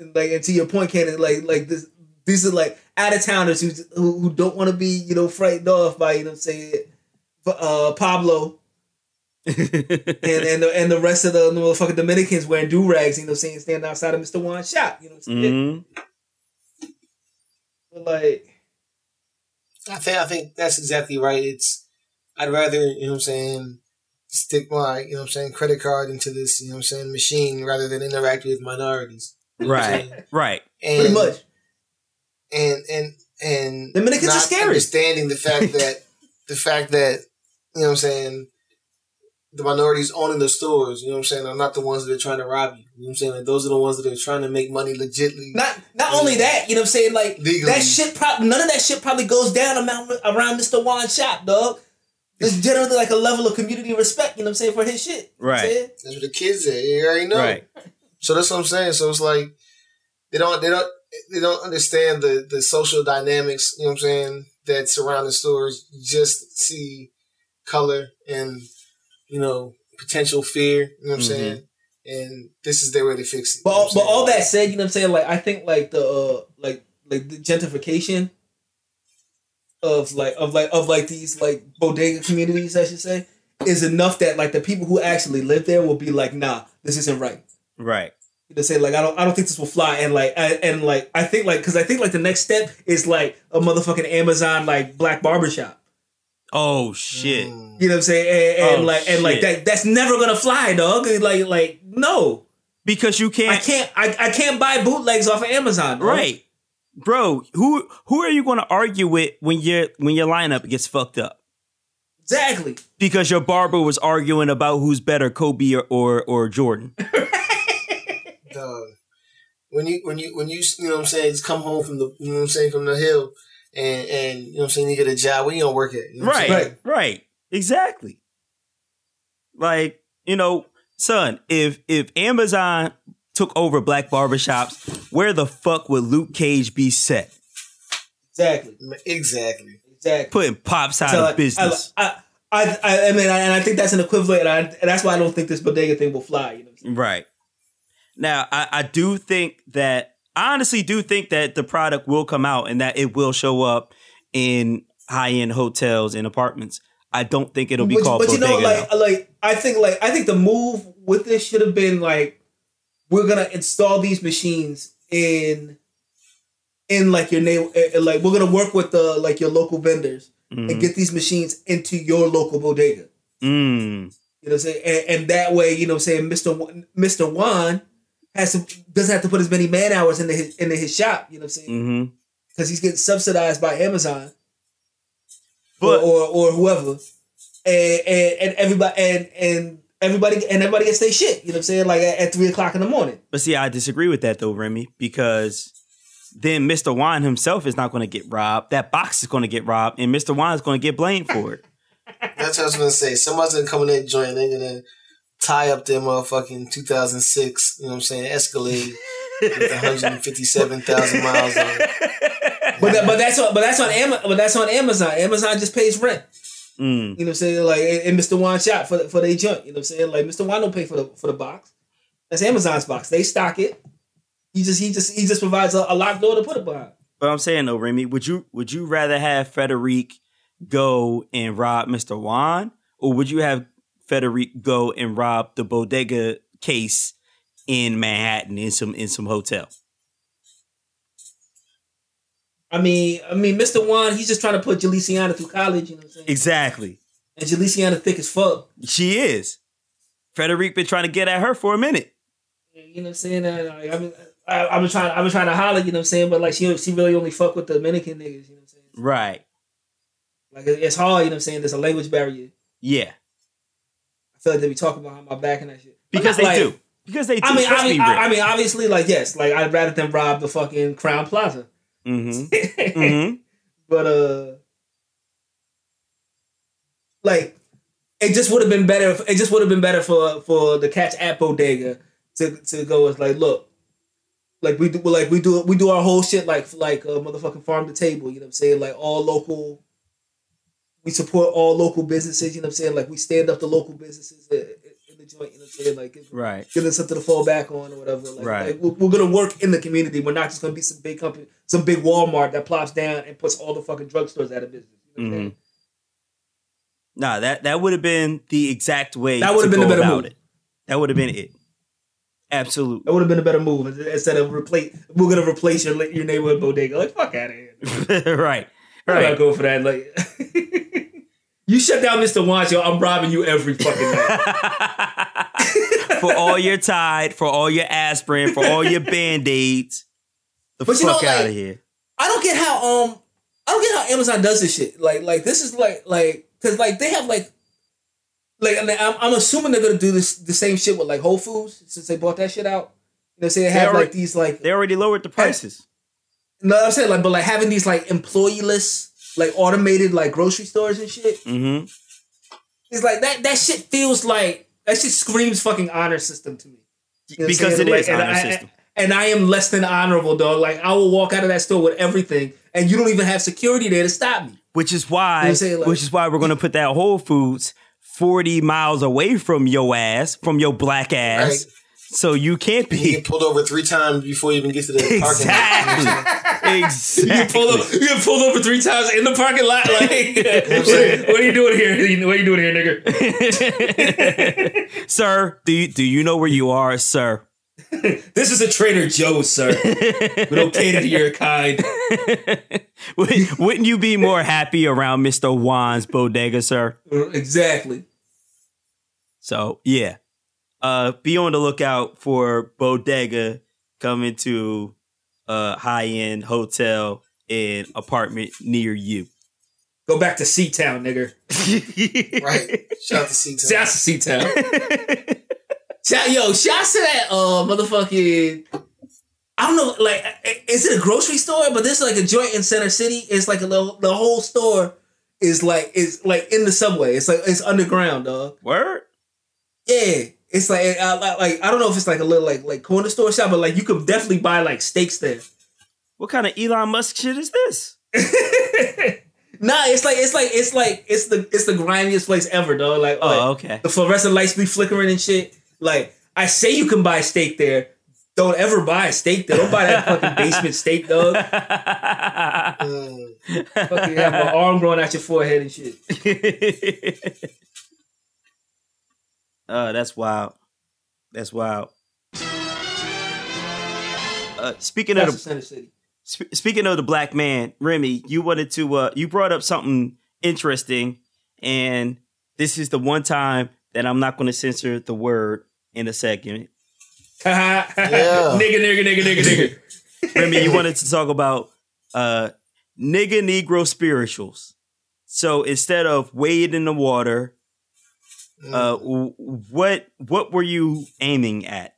and like and to your point, Cannon, like like this these are like out of towners who, who don't want to be, you know, frightened off by, you know what I'm saying, uh Pablo (laughs) and and the, and the rest of the motherfucking Dominicans wearing do rags, you know what I'm saying, standing outside of Mr. Juan's shop. You know what I'm saying? Mhm. But like I think I think that's exactly right. It's I'd rather, you know what I'm saying, stick my, you know what I'm saying, credit card into this, you know what I'm saying, machine rather than interact with minorities. You know what I'm Right. Right. And, pretty much. And and and the Dominicans are not scary. Understanding the fact that the fact that, you know what I'm saying, the minorities owning the stores, you know what I'm saying, are not the ones that are trying to rob you. You know what I'm saying? Like those are the ones that are trying to make money legitly. Not not only that, you know what I'm saying? Like Legally. that shit probably none of that shit probably goes down around, around Mr. Juan's shop, dog. There's generally like a level of community respect, you know what I'm saying, for his shit. You know what Right. That's what the kids at. You already know. Right. So that's what I'm saying. So it's like they don't they don't they don't understand the the social dynamics, you know what I'm saying, that surround the stores. You just see color and, you know, potential fear, you know what I'm Mhm. saying? And this is their way to fix it. But you know all, but saying? all that said, you know what I'm saying? Like I think like the uh, like like the gentrification of like of like of like these like bodega communities, I should say, is enough that like the people who actually live there will be like, nah, this isn't right. Right. You know, say like I don't I don't think this will fly, and like I, and like I think like because I think like the next step is like a motherfucking Amazon like black barbershop. Oh shit. Mm. You know what I'm saying? And, and Oh, like and like that that's never gonna fly, dog. Like like no, Because you can't. I can't I, I can't buy bootlegs off of Amazon. dog. Right. Bro, who who are you going to argue with when your when your lineup gets fucked up? Exactly. Because your barber was arguing about who's better, Kobe or or, or Jordan. (laughs) Dog. When you when you when you you know what I'm saying, just come home from the you know what I'm saying, from the hill and and you know what I'm saying, you get a job, where you gonna work at? You know I'm Right, right, exactly. Like you know, son, if if Amazon took over black barbershops, where the fuck would Luke Cage be set? Exactly. Exactly. Exactly. Putting pops out So, of business. I, I, I, I mean, I, and I think that's an equivalent, and, I, and that's why I don't think this bodega thing will fly. You know, what I'm saying? Right. Now, I, I do think that I honestly do think that the product will come out and that it will show up in high end hotels and apartments. I don't think it'll be but, called but you bodega. know, like, though. like I think, like I think the move with this should have been like, we're gonna install these machines in, in like your name, like we're gonna work with the like your local vendors and Mhm. get these machines into your local bodega. Mm. You know what I'm saying? And, and that way, you know what I'm saying, Mr. Wan- Mr. Juan has to doesn't have to put as many man hours into his into his shop, you know what I'm saying? hmm Because he's getting subsidized by Amazon But or, or or whoever. And, and and everybody and and everybody and everybody gets their shit, you know what I'm saying? Like at, at three o'clock in the morning. but see, I disagree with that though, Remy, because then Mr. Wine himself is not going to get robbed. That box is going to get robbed, and Mr. Wine is going to get blamed for it. That's what I was gonna say. Somebody's gonna come in that joint. They're gonna tie up their motherfucking 2006. You know what I'm saying? Escalade with 157,000 miles on it. (laughs) But that, but that's on but that's on Amazon. But that's on Amazon. Amazon just pays rent. Mm. You know what I'm saying? Like and, and Mr. Wan shop for for their junk. You know what I'm saying? Like Mr. Wan don't pay for the for the box. That's Amazon's box. They stock it. He just he just he just provides a, a locked door to put it behind. But I'm saying though, Remy, would you would you rather have Frederic go and rob Mr. Juan, or would you have Frederic go and rob the bodega case in Manhattan in some in some hotel? I mean, I mean, Mr. Juan, he's just trying to put Jeliciana through college. You know what I'm saying? Exactly. And Jeliciana thick as fuck. She is. Frederic been trying to get at her for a minute. You know what I'm saying? Like, I mean, I, I've been trying, I've been trying to holler. You know what I'm saying? But like, she she really only fuck with the Dominican niggas. You know what I'm saying? Right. Like, it's hard. You know what I'm saying? There's a language barrier. Yeah. Feel like they be talking behind my back and that shit. Because they like- do. Because they do. I mean, I mean, me, I, I mean, obviously, like, yes, like I'd rather them rob the fucking Crowne Plaza. Mhm. (laughs) Mhm. But uh, like, it just would have been better. It just would have been better for for the catch at bodega to to go as like, look, like we do, like we do, we do our whole shit like like uh, motherfucking farm to table. You know what I'm saying? Like all local. We support all local businesses. You know what I'm saying? Like we stand up to local businesses in the joint. You know what I'm saying? Like give, Right. give them something to fall back on or whatever. Like, Right. like, we're, we're gonna work in the community. We're not just gonna be some big company, some big Walmart that plops down and puts all the fucking drugstores out of business. You know what I'm Mhm. Nah, that that would have been the exact way. That would've been go the better about move. It. That would have been it. Absolutely. That would have been a better move instead of replace. We're gonna replace your your neighborhood bodega. Like fuck out of here. (laughs) right. I'm not Right. go for that. Like (laughs) you shut down Mr. Wancho, I'm robbing you every fucking night. (laughs) for all your Tide, for all your aspirin, for all your band aids. The But you fuck know, out like- of here. I don't get how um I don't get how Amazon does this shit. Like like this is like like because like they have like like I'm, I'm assuming they're gonna do this the same shit with like Whole Foods since they bought that shit out. You know, say they have already- like these like They already lowered the prices. No, I'm saying like but like having these like employeeless like automated like grocery stores and shit. Mm-hmm. It's like that that shit feels like that shit screams fucking honor system to me. You know Because it Like, is and honor I- system. And I am less than honorable, dog. Like I will walk out of that store with everything, and you don't even have security there to stop me. Which is why, You know what I'm saying? Like- which is why we're gonna put that Whole Foods forty miles away from your ass, from your black ass, Right. So you can't You be get pulled over three times before you even get to the parking lot. exactly, (laughs) You get pulled over, you get pulled over three times in the parking lot. Like, (laughs) what, are you doing here? What are you doing here, nigga? (laughs) sir, do you do you know where you are, sir? This is a Trader Joe's, sir. We don't cater to your kind. Wouldn't you be more happy around Mr. Juan's bodega, sir? Exactly. So yeah, uh, be on the lookout for bodega coming to a high end hotel and apartment near you. Go back to C Town, nigga. (laughs) Right. Shout out to C Shouts to C Town. (laughs) Shout, yo, shouts to that uh motherfucking. I don't know, like, is it a grocery store? But there's like a joint in Center City. It's like a little, the whole store is like is like in the subway. It's like it's underground, dog. Word. Yeah, it's like uh, like I don't know if it's like a little like like corner store shop, but like you could definitely buy like steaks there. What kind of Elon Musk shit is this? (laughs) Nah, it's like it's like it's like it's the it's the grimiest place ever, dog. Like, Oh, like, okay. the fluorescent lights be flickering and shit. Like, I say you can buy steak there. Don't ever buy a steak there. Don't buy that (laughs) fucking basement steak, dog. Mm. (laughs) Fucking have an arm growing out your forehead and shit. Oh, that's wild. That's wild. Uh, speaking That's of the the, Center City. sp- speaking of the black man, Remy, you wanted to uh, you brought up something interesting, and this is the one time that I'm not going to censor the word in a segment. yeah. (laughs) nigga, nigga, nigga, nigga, nigga. (laughs) Remy, you wanted to talk about uh, nigga negro spirituals. So instead of wade in the water, uh, w- what what were you aiming at?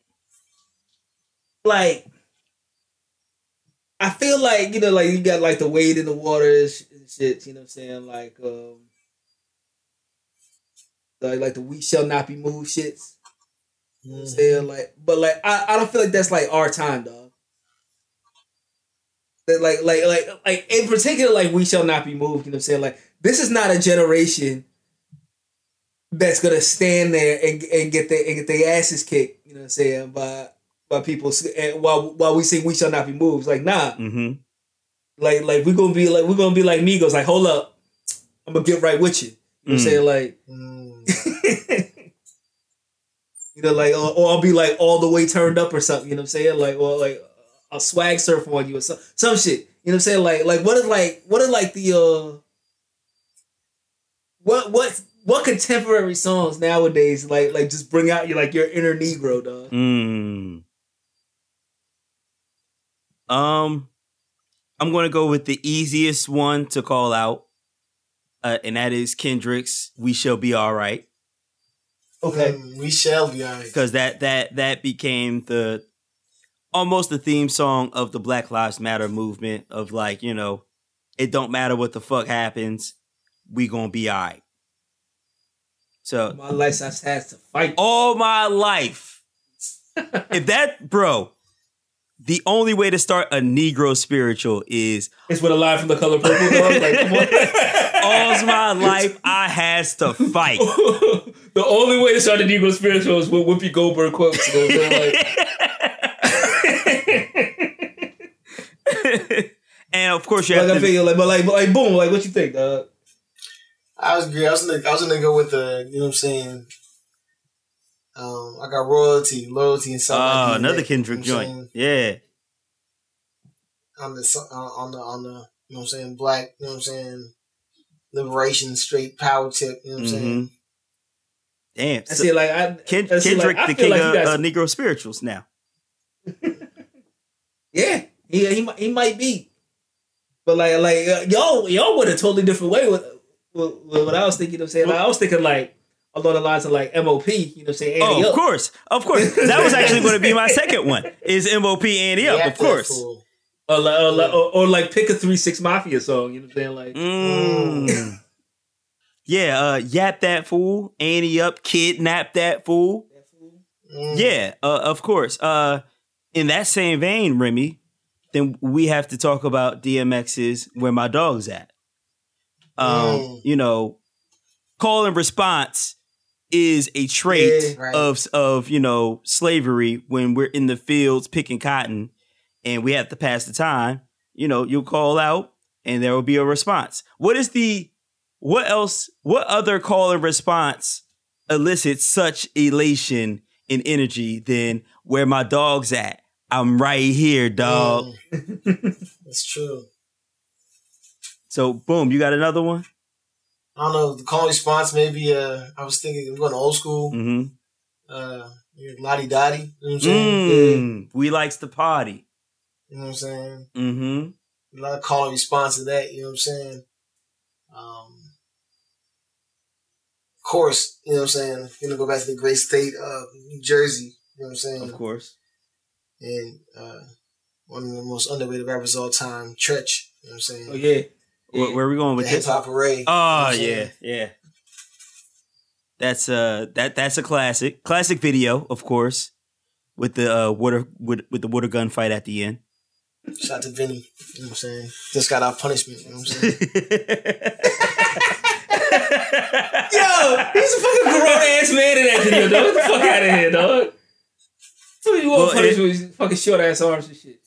like I feel like you know, like you got like the wade in the water and sh- and shit. You know what I'm saying? Like, um, like, like the we shall not be moved shits. You know what I'm saying? Like, but like, I, I don't feel like that's like our time, dog. That like, like, like, like in particular, like we shall not be moved. You know what I'm saying? Like, this is not a generation that's gonna stand there and, and get their and get their asses kicked. You know what I'm saying? By by people and while while we sing "We Shall Not Be Moved." It's like, nah, Mm-hmm. like like we're gonna be like we're gonna be like Migos. Like, hold up, I'm gonna get right with you. You know what I'm Mm. saying? Like, (laughs) you know, like or, or I'll be like all the way turned up or something. You know what I'm saying? Like, or like a swag surf on you or some some shit. You know what I'm saying? Like, like what is like what is like the uh what what what contemporary songs nowadays like like just bring out your like your inner Negro, dog. Mm. Um, I'm gonna go with the easiest one to call out, uh, and that is Kendrick's "We Shall Be All Right," Okay. Mm, we shall be alright. because that that that became the almost the theme song of the Black Lives Matter movement. Of like, you know, it don't matter what the fuck happens, we gonna be all right. So My life has had to fight. all my life. (laughs) if that, bro, the only way to start a Negro spiritual is It's with a line from the color purple, dog. Like, come on. (laughs) all's my life I has to fight. (laughs) the only way to start a Negro spiritual is with Whoopi Goldberg quotes. You know what I'm saying? Like, and of course you like have I to. feel like, but like, but like, boom, like, what you think, dog? I was agree. I was gonna, I was gonna go with the, you know what I'm saying. Um, I got royalty, loyalty, and something. Oh, like another that, Kendrick you know what I'm joint. Yeah. on the uh, on the on the you know what I'm saying black you know what I'm saying liberation straight power tip you know what I'm saying Mhm. Damn. I So see, like, I, Ken- I see, like, Kendrick, I the king like of guys- uh, Negro spirituals now. (laughs) yeah, he he might he might be, but like like uh, y'all y'all went a totally different way with, with, with what I was thinking. You know what I'm saying? Like, I was thinking like along the lines of like MOP. You know what I'm saying? Oh, of Up. course, of course. That was actually going to be my second one. Is MOP Ante Up? Of course. fool. Or, like, or, like, or, or like pick a three six mafia song. You know what I'm saying? Like Mm. (laughs) yeah, uh, yap that fool, ante up, kidnap that fool. Mm. Yeah, uh, of course. Uh, in that same vein, Remy, then we have to talk about DMX's "Where My Dog's At." Um, Mm. you know, call and response is a trait Yeah, right. of of you know slavery when we're in the fields picking cotton and we have to pass the time. You know, you'll call out and there will be a response. What is the what else? What other call and response elicits such elation and energy than where my dog's at? I'm right here, dog. Mm. (laughs) That's true. So boom, you got another one? I don't know the call response maybe uh I was thinking I'm going to old school Mm-hmm. uh Lottie Dottie you know what I'm saying Mm, we likes to party. you know what I'm saying Mm-hmm. a lot of call and response to that you know what I'm saying um of course you know what I'm saying gonna go back to the great state of New Jersey you know what I'm saying Of course. and uh, one of the most underrated rappers of all time, Treach. You know what I'm saying? oh yeah, Where, where are we going the with hip this? hop array. Oh yeah, yeah. That's uh that that's a classic. Classic video, of course, with the uh water with with the water gun fight at the end. Shout out to Vinny. You know what I'm saying? Just got out punishment. You know what I'm saying? (laughs) yo, he's a fucking grown ass man in that video, dog. Get the fuck out of here, dog. What you want Well, to punish it- with fucking short ass arms and shit?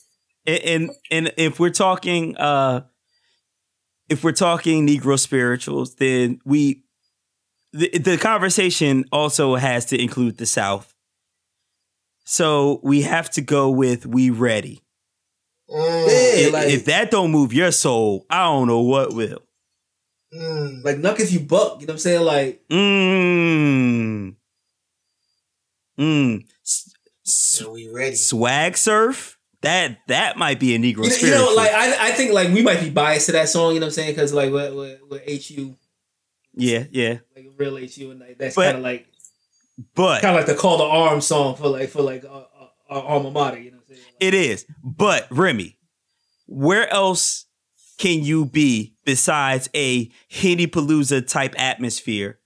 and, and and if we're talking uh if we're talking negro spirituals then we the, the conversation also has to include the south so we have to go with we ready Mm, if, like, if that don't move your soul i don't know what will mm. like knuck if you buck. You know what I'm saying? Like mm mm S- s- So we ready. swag surf that that might be a negro you know, you know, like I, I think like we might be biased to that song. You know what I'm saying? Because like with, with, with HU, yeah yeah like real HU, and like that's kind of like but kind of like the call to arms song for like for like uh, uh, our alma mater. You know what I'm saying? Like, It is. But Remy, where else can you be besides a Henny Palooza type atmosphere?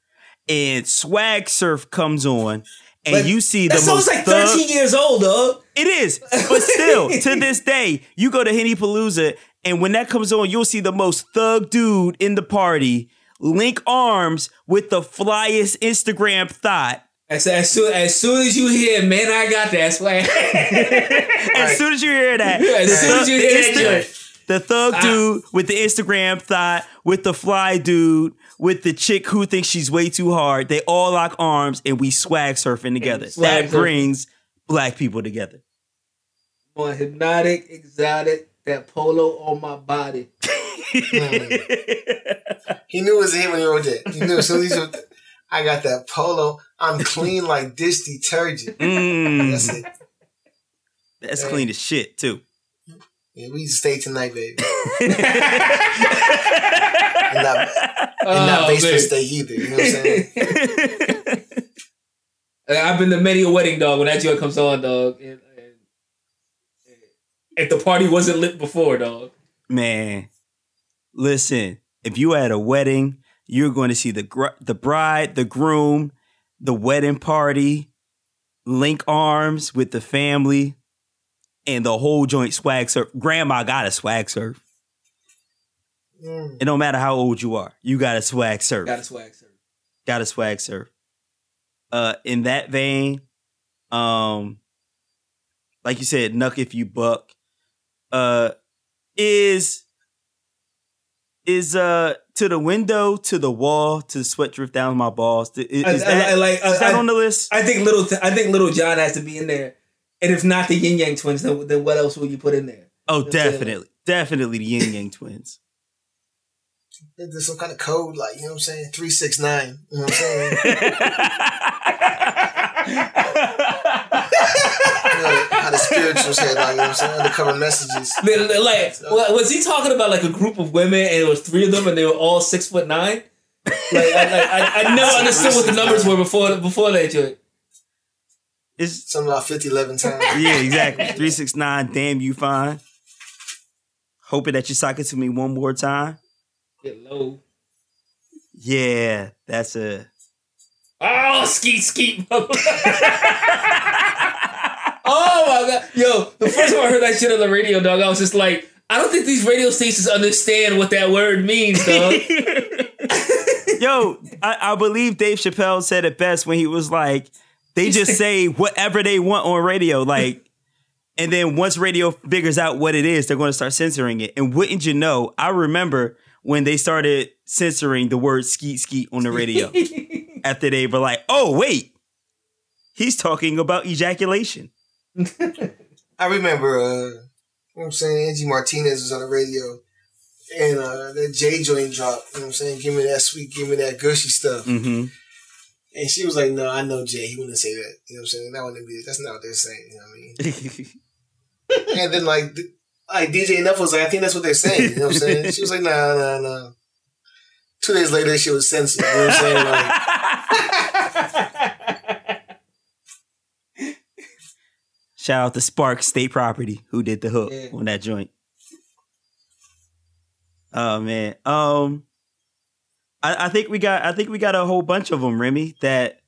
And swag surf comes on, and But you see the That song's most like thug- 13 years old, dog. It is, but still, (laughs) to this day, you go to Henny Palooza, and when that comes on, you'll see the most thug dude in the party link arms with the flyest Instagram thought. As, as, soon, as soon as you hear, man, I got that swag. (laughs) (laughs) As soon as you hear that, as the soon as you thug- hear the that Insta- the thug Ah. dude with the Instagram thought, with the fly dude, with the chick who thinks she's way too hard, they all lock arms and we swag surfing together. swag that surfing. brings black people together. On hypnotic, exotic, that polo on my body. (laughs) He knew it was a hit when he wrote that. He knew as soon as he wrote that, I got that polo. I'm clean like dish detergent. Mm, That's it. that's clean as shit too. Yeah, we stay tonight, baby. And not, and not Oh, basement stay either. You know what I'm saying? (laughs) I've been to many a wedding, dog, when that joint comes on, dog. And, and, and if the party wasn't lit before, dog. Man, listen, if you at a wedding, you're going to see the gr- the bride, the groom, the wedding party, link arms with the family, and the whole joint swag surf. Grandma got a swag surf. Mm. It don't matter how old you are, you got a swag surf. Got a swag, sir. got a swag surf. Uh, in that vein, um, like you said, Knuck if you buck, uh, is is uh to the window, to the wall, to the sweat drift down my balls. Is, is I- that, I like- is that I- on the list? I think little. I think Lil Jon has to be in there. And if not the Yin Yang Twins, then, then what else will you put in there? oh, That's it. definitely, definitely the Yin Yang Twins. There's some kind of code, like, you know what I'm saying? 369. You know what I'm saying? (laughs) You know, how the spirituals had, like, you know what I'm saying? Undercover messages. Li- li- Like, was he talking about like a group of women and it was three of them and they were all six foot nine? Like, I, like, I, I never understood what the numbers were before before that joint. It's Something about 50, 11 times. (laughs) yeah, exactly. (laughs) Three six nine. Damn, you fine. Hoping that you sock it to me one more time. Get low. Yeah, that's a. Oh, skeet skeet. (laughs) oh my god, yo! The first time I heard that shit on the radio, dog, I was just like, I don't think these radio stations understand what that word means, dog. Yo, I, I believe Dave Chappelle said it best when he was like, they (laughs) just say whatever they want on radio, like, (laughs) and then once radio figures out what it is, they're going to start censoring it. And wouldn't you know? I remember when they started censoring the word "skeet skeet" on the radio (laughs) after they were like, "Oh wait, he's talking about ejaculation." I remember, uh, you know what I'm saying? Angie Martinez was on the radio. And uh, that Jay joint dropped. You know what I'm saying? Give me that sweet, give me that gushy stuff. hmm And she was like, "No, I know Jay. He wouldn't say that. You know what I'm saying? That wouldn't be. That's not what they're saying. You know what I mean?" (laughs) and then like, like DJ Enuff was like, "I think that's what they're saying." You know what I'm saying? She was like, "Nah, nah, nah." Two days later, she was censored. You know what I'm saying? Like, (laughs) Shout out to Spark State Property who did the hook Yeah. on that joint. Oh man, um, I, I think we got I think we got a whole bunch of them, Remy. That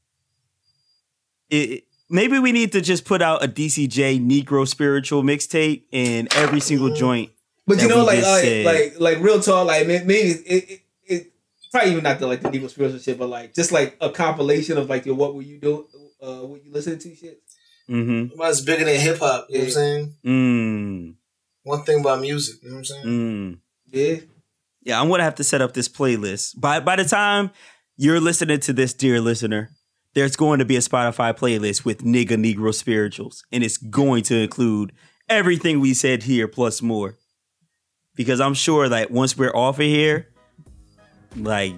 it, maybe we need to just put out a DCJ Negro spiritual mixtape in every single joint. But you know, like, like, said. like, like, real talk, like, maybe it, it, it, probably even not the like the Negro spiritual shit, but like, just like a compilation of like your what were you doing, uh, what you listening to shit. Mm-hmm. it's bigger than hip hop. You know what I'm saying? Mm, One thing about music. You know what I'm saying? mm. Yeah, Yeah, I'm gonna have to set up this playlist. By by the time you're listening to this, dear listener, there's going to be a Spotify playlist with nigga Negro spirituals, and it's going to include everything we said here plus more. Because I'm sure that once we're off of here, like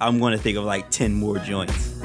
I'm gonna think of like ten more joints.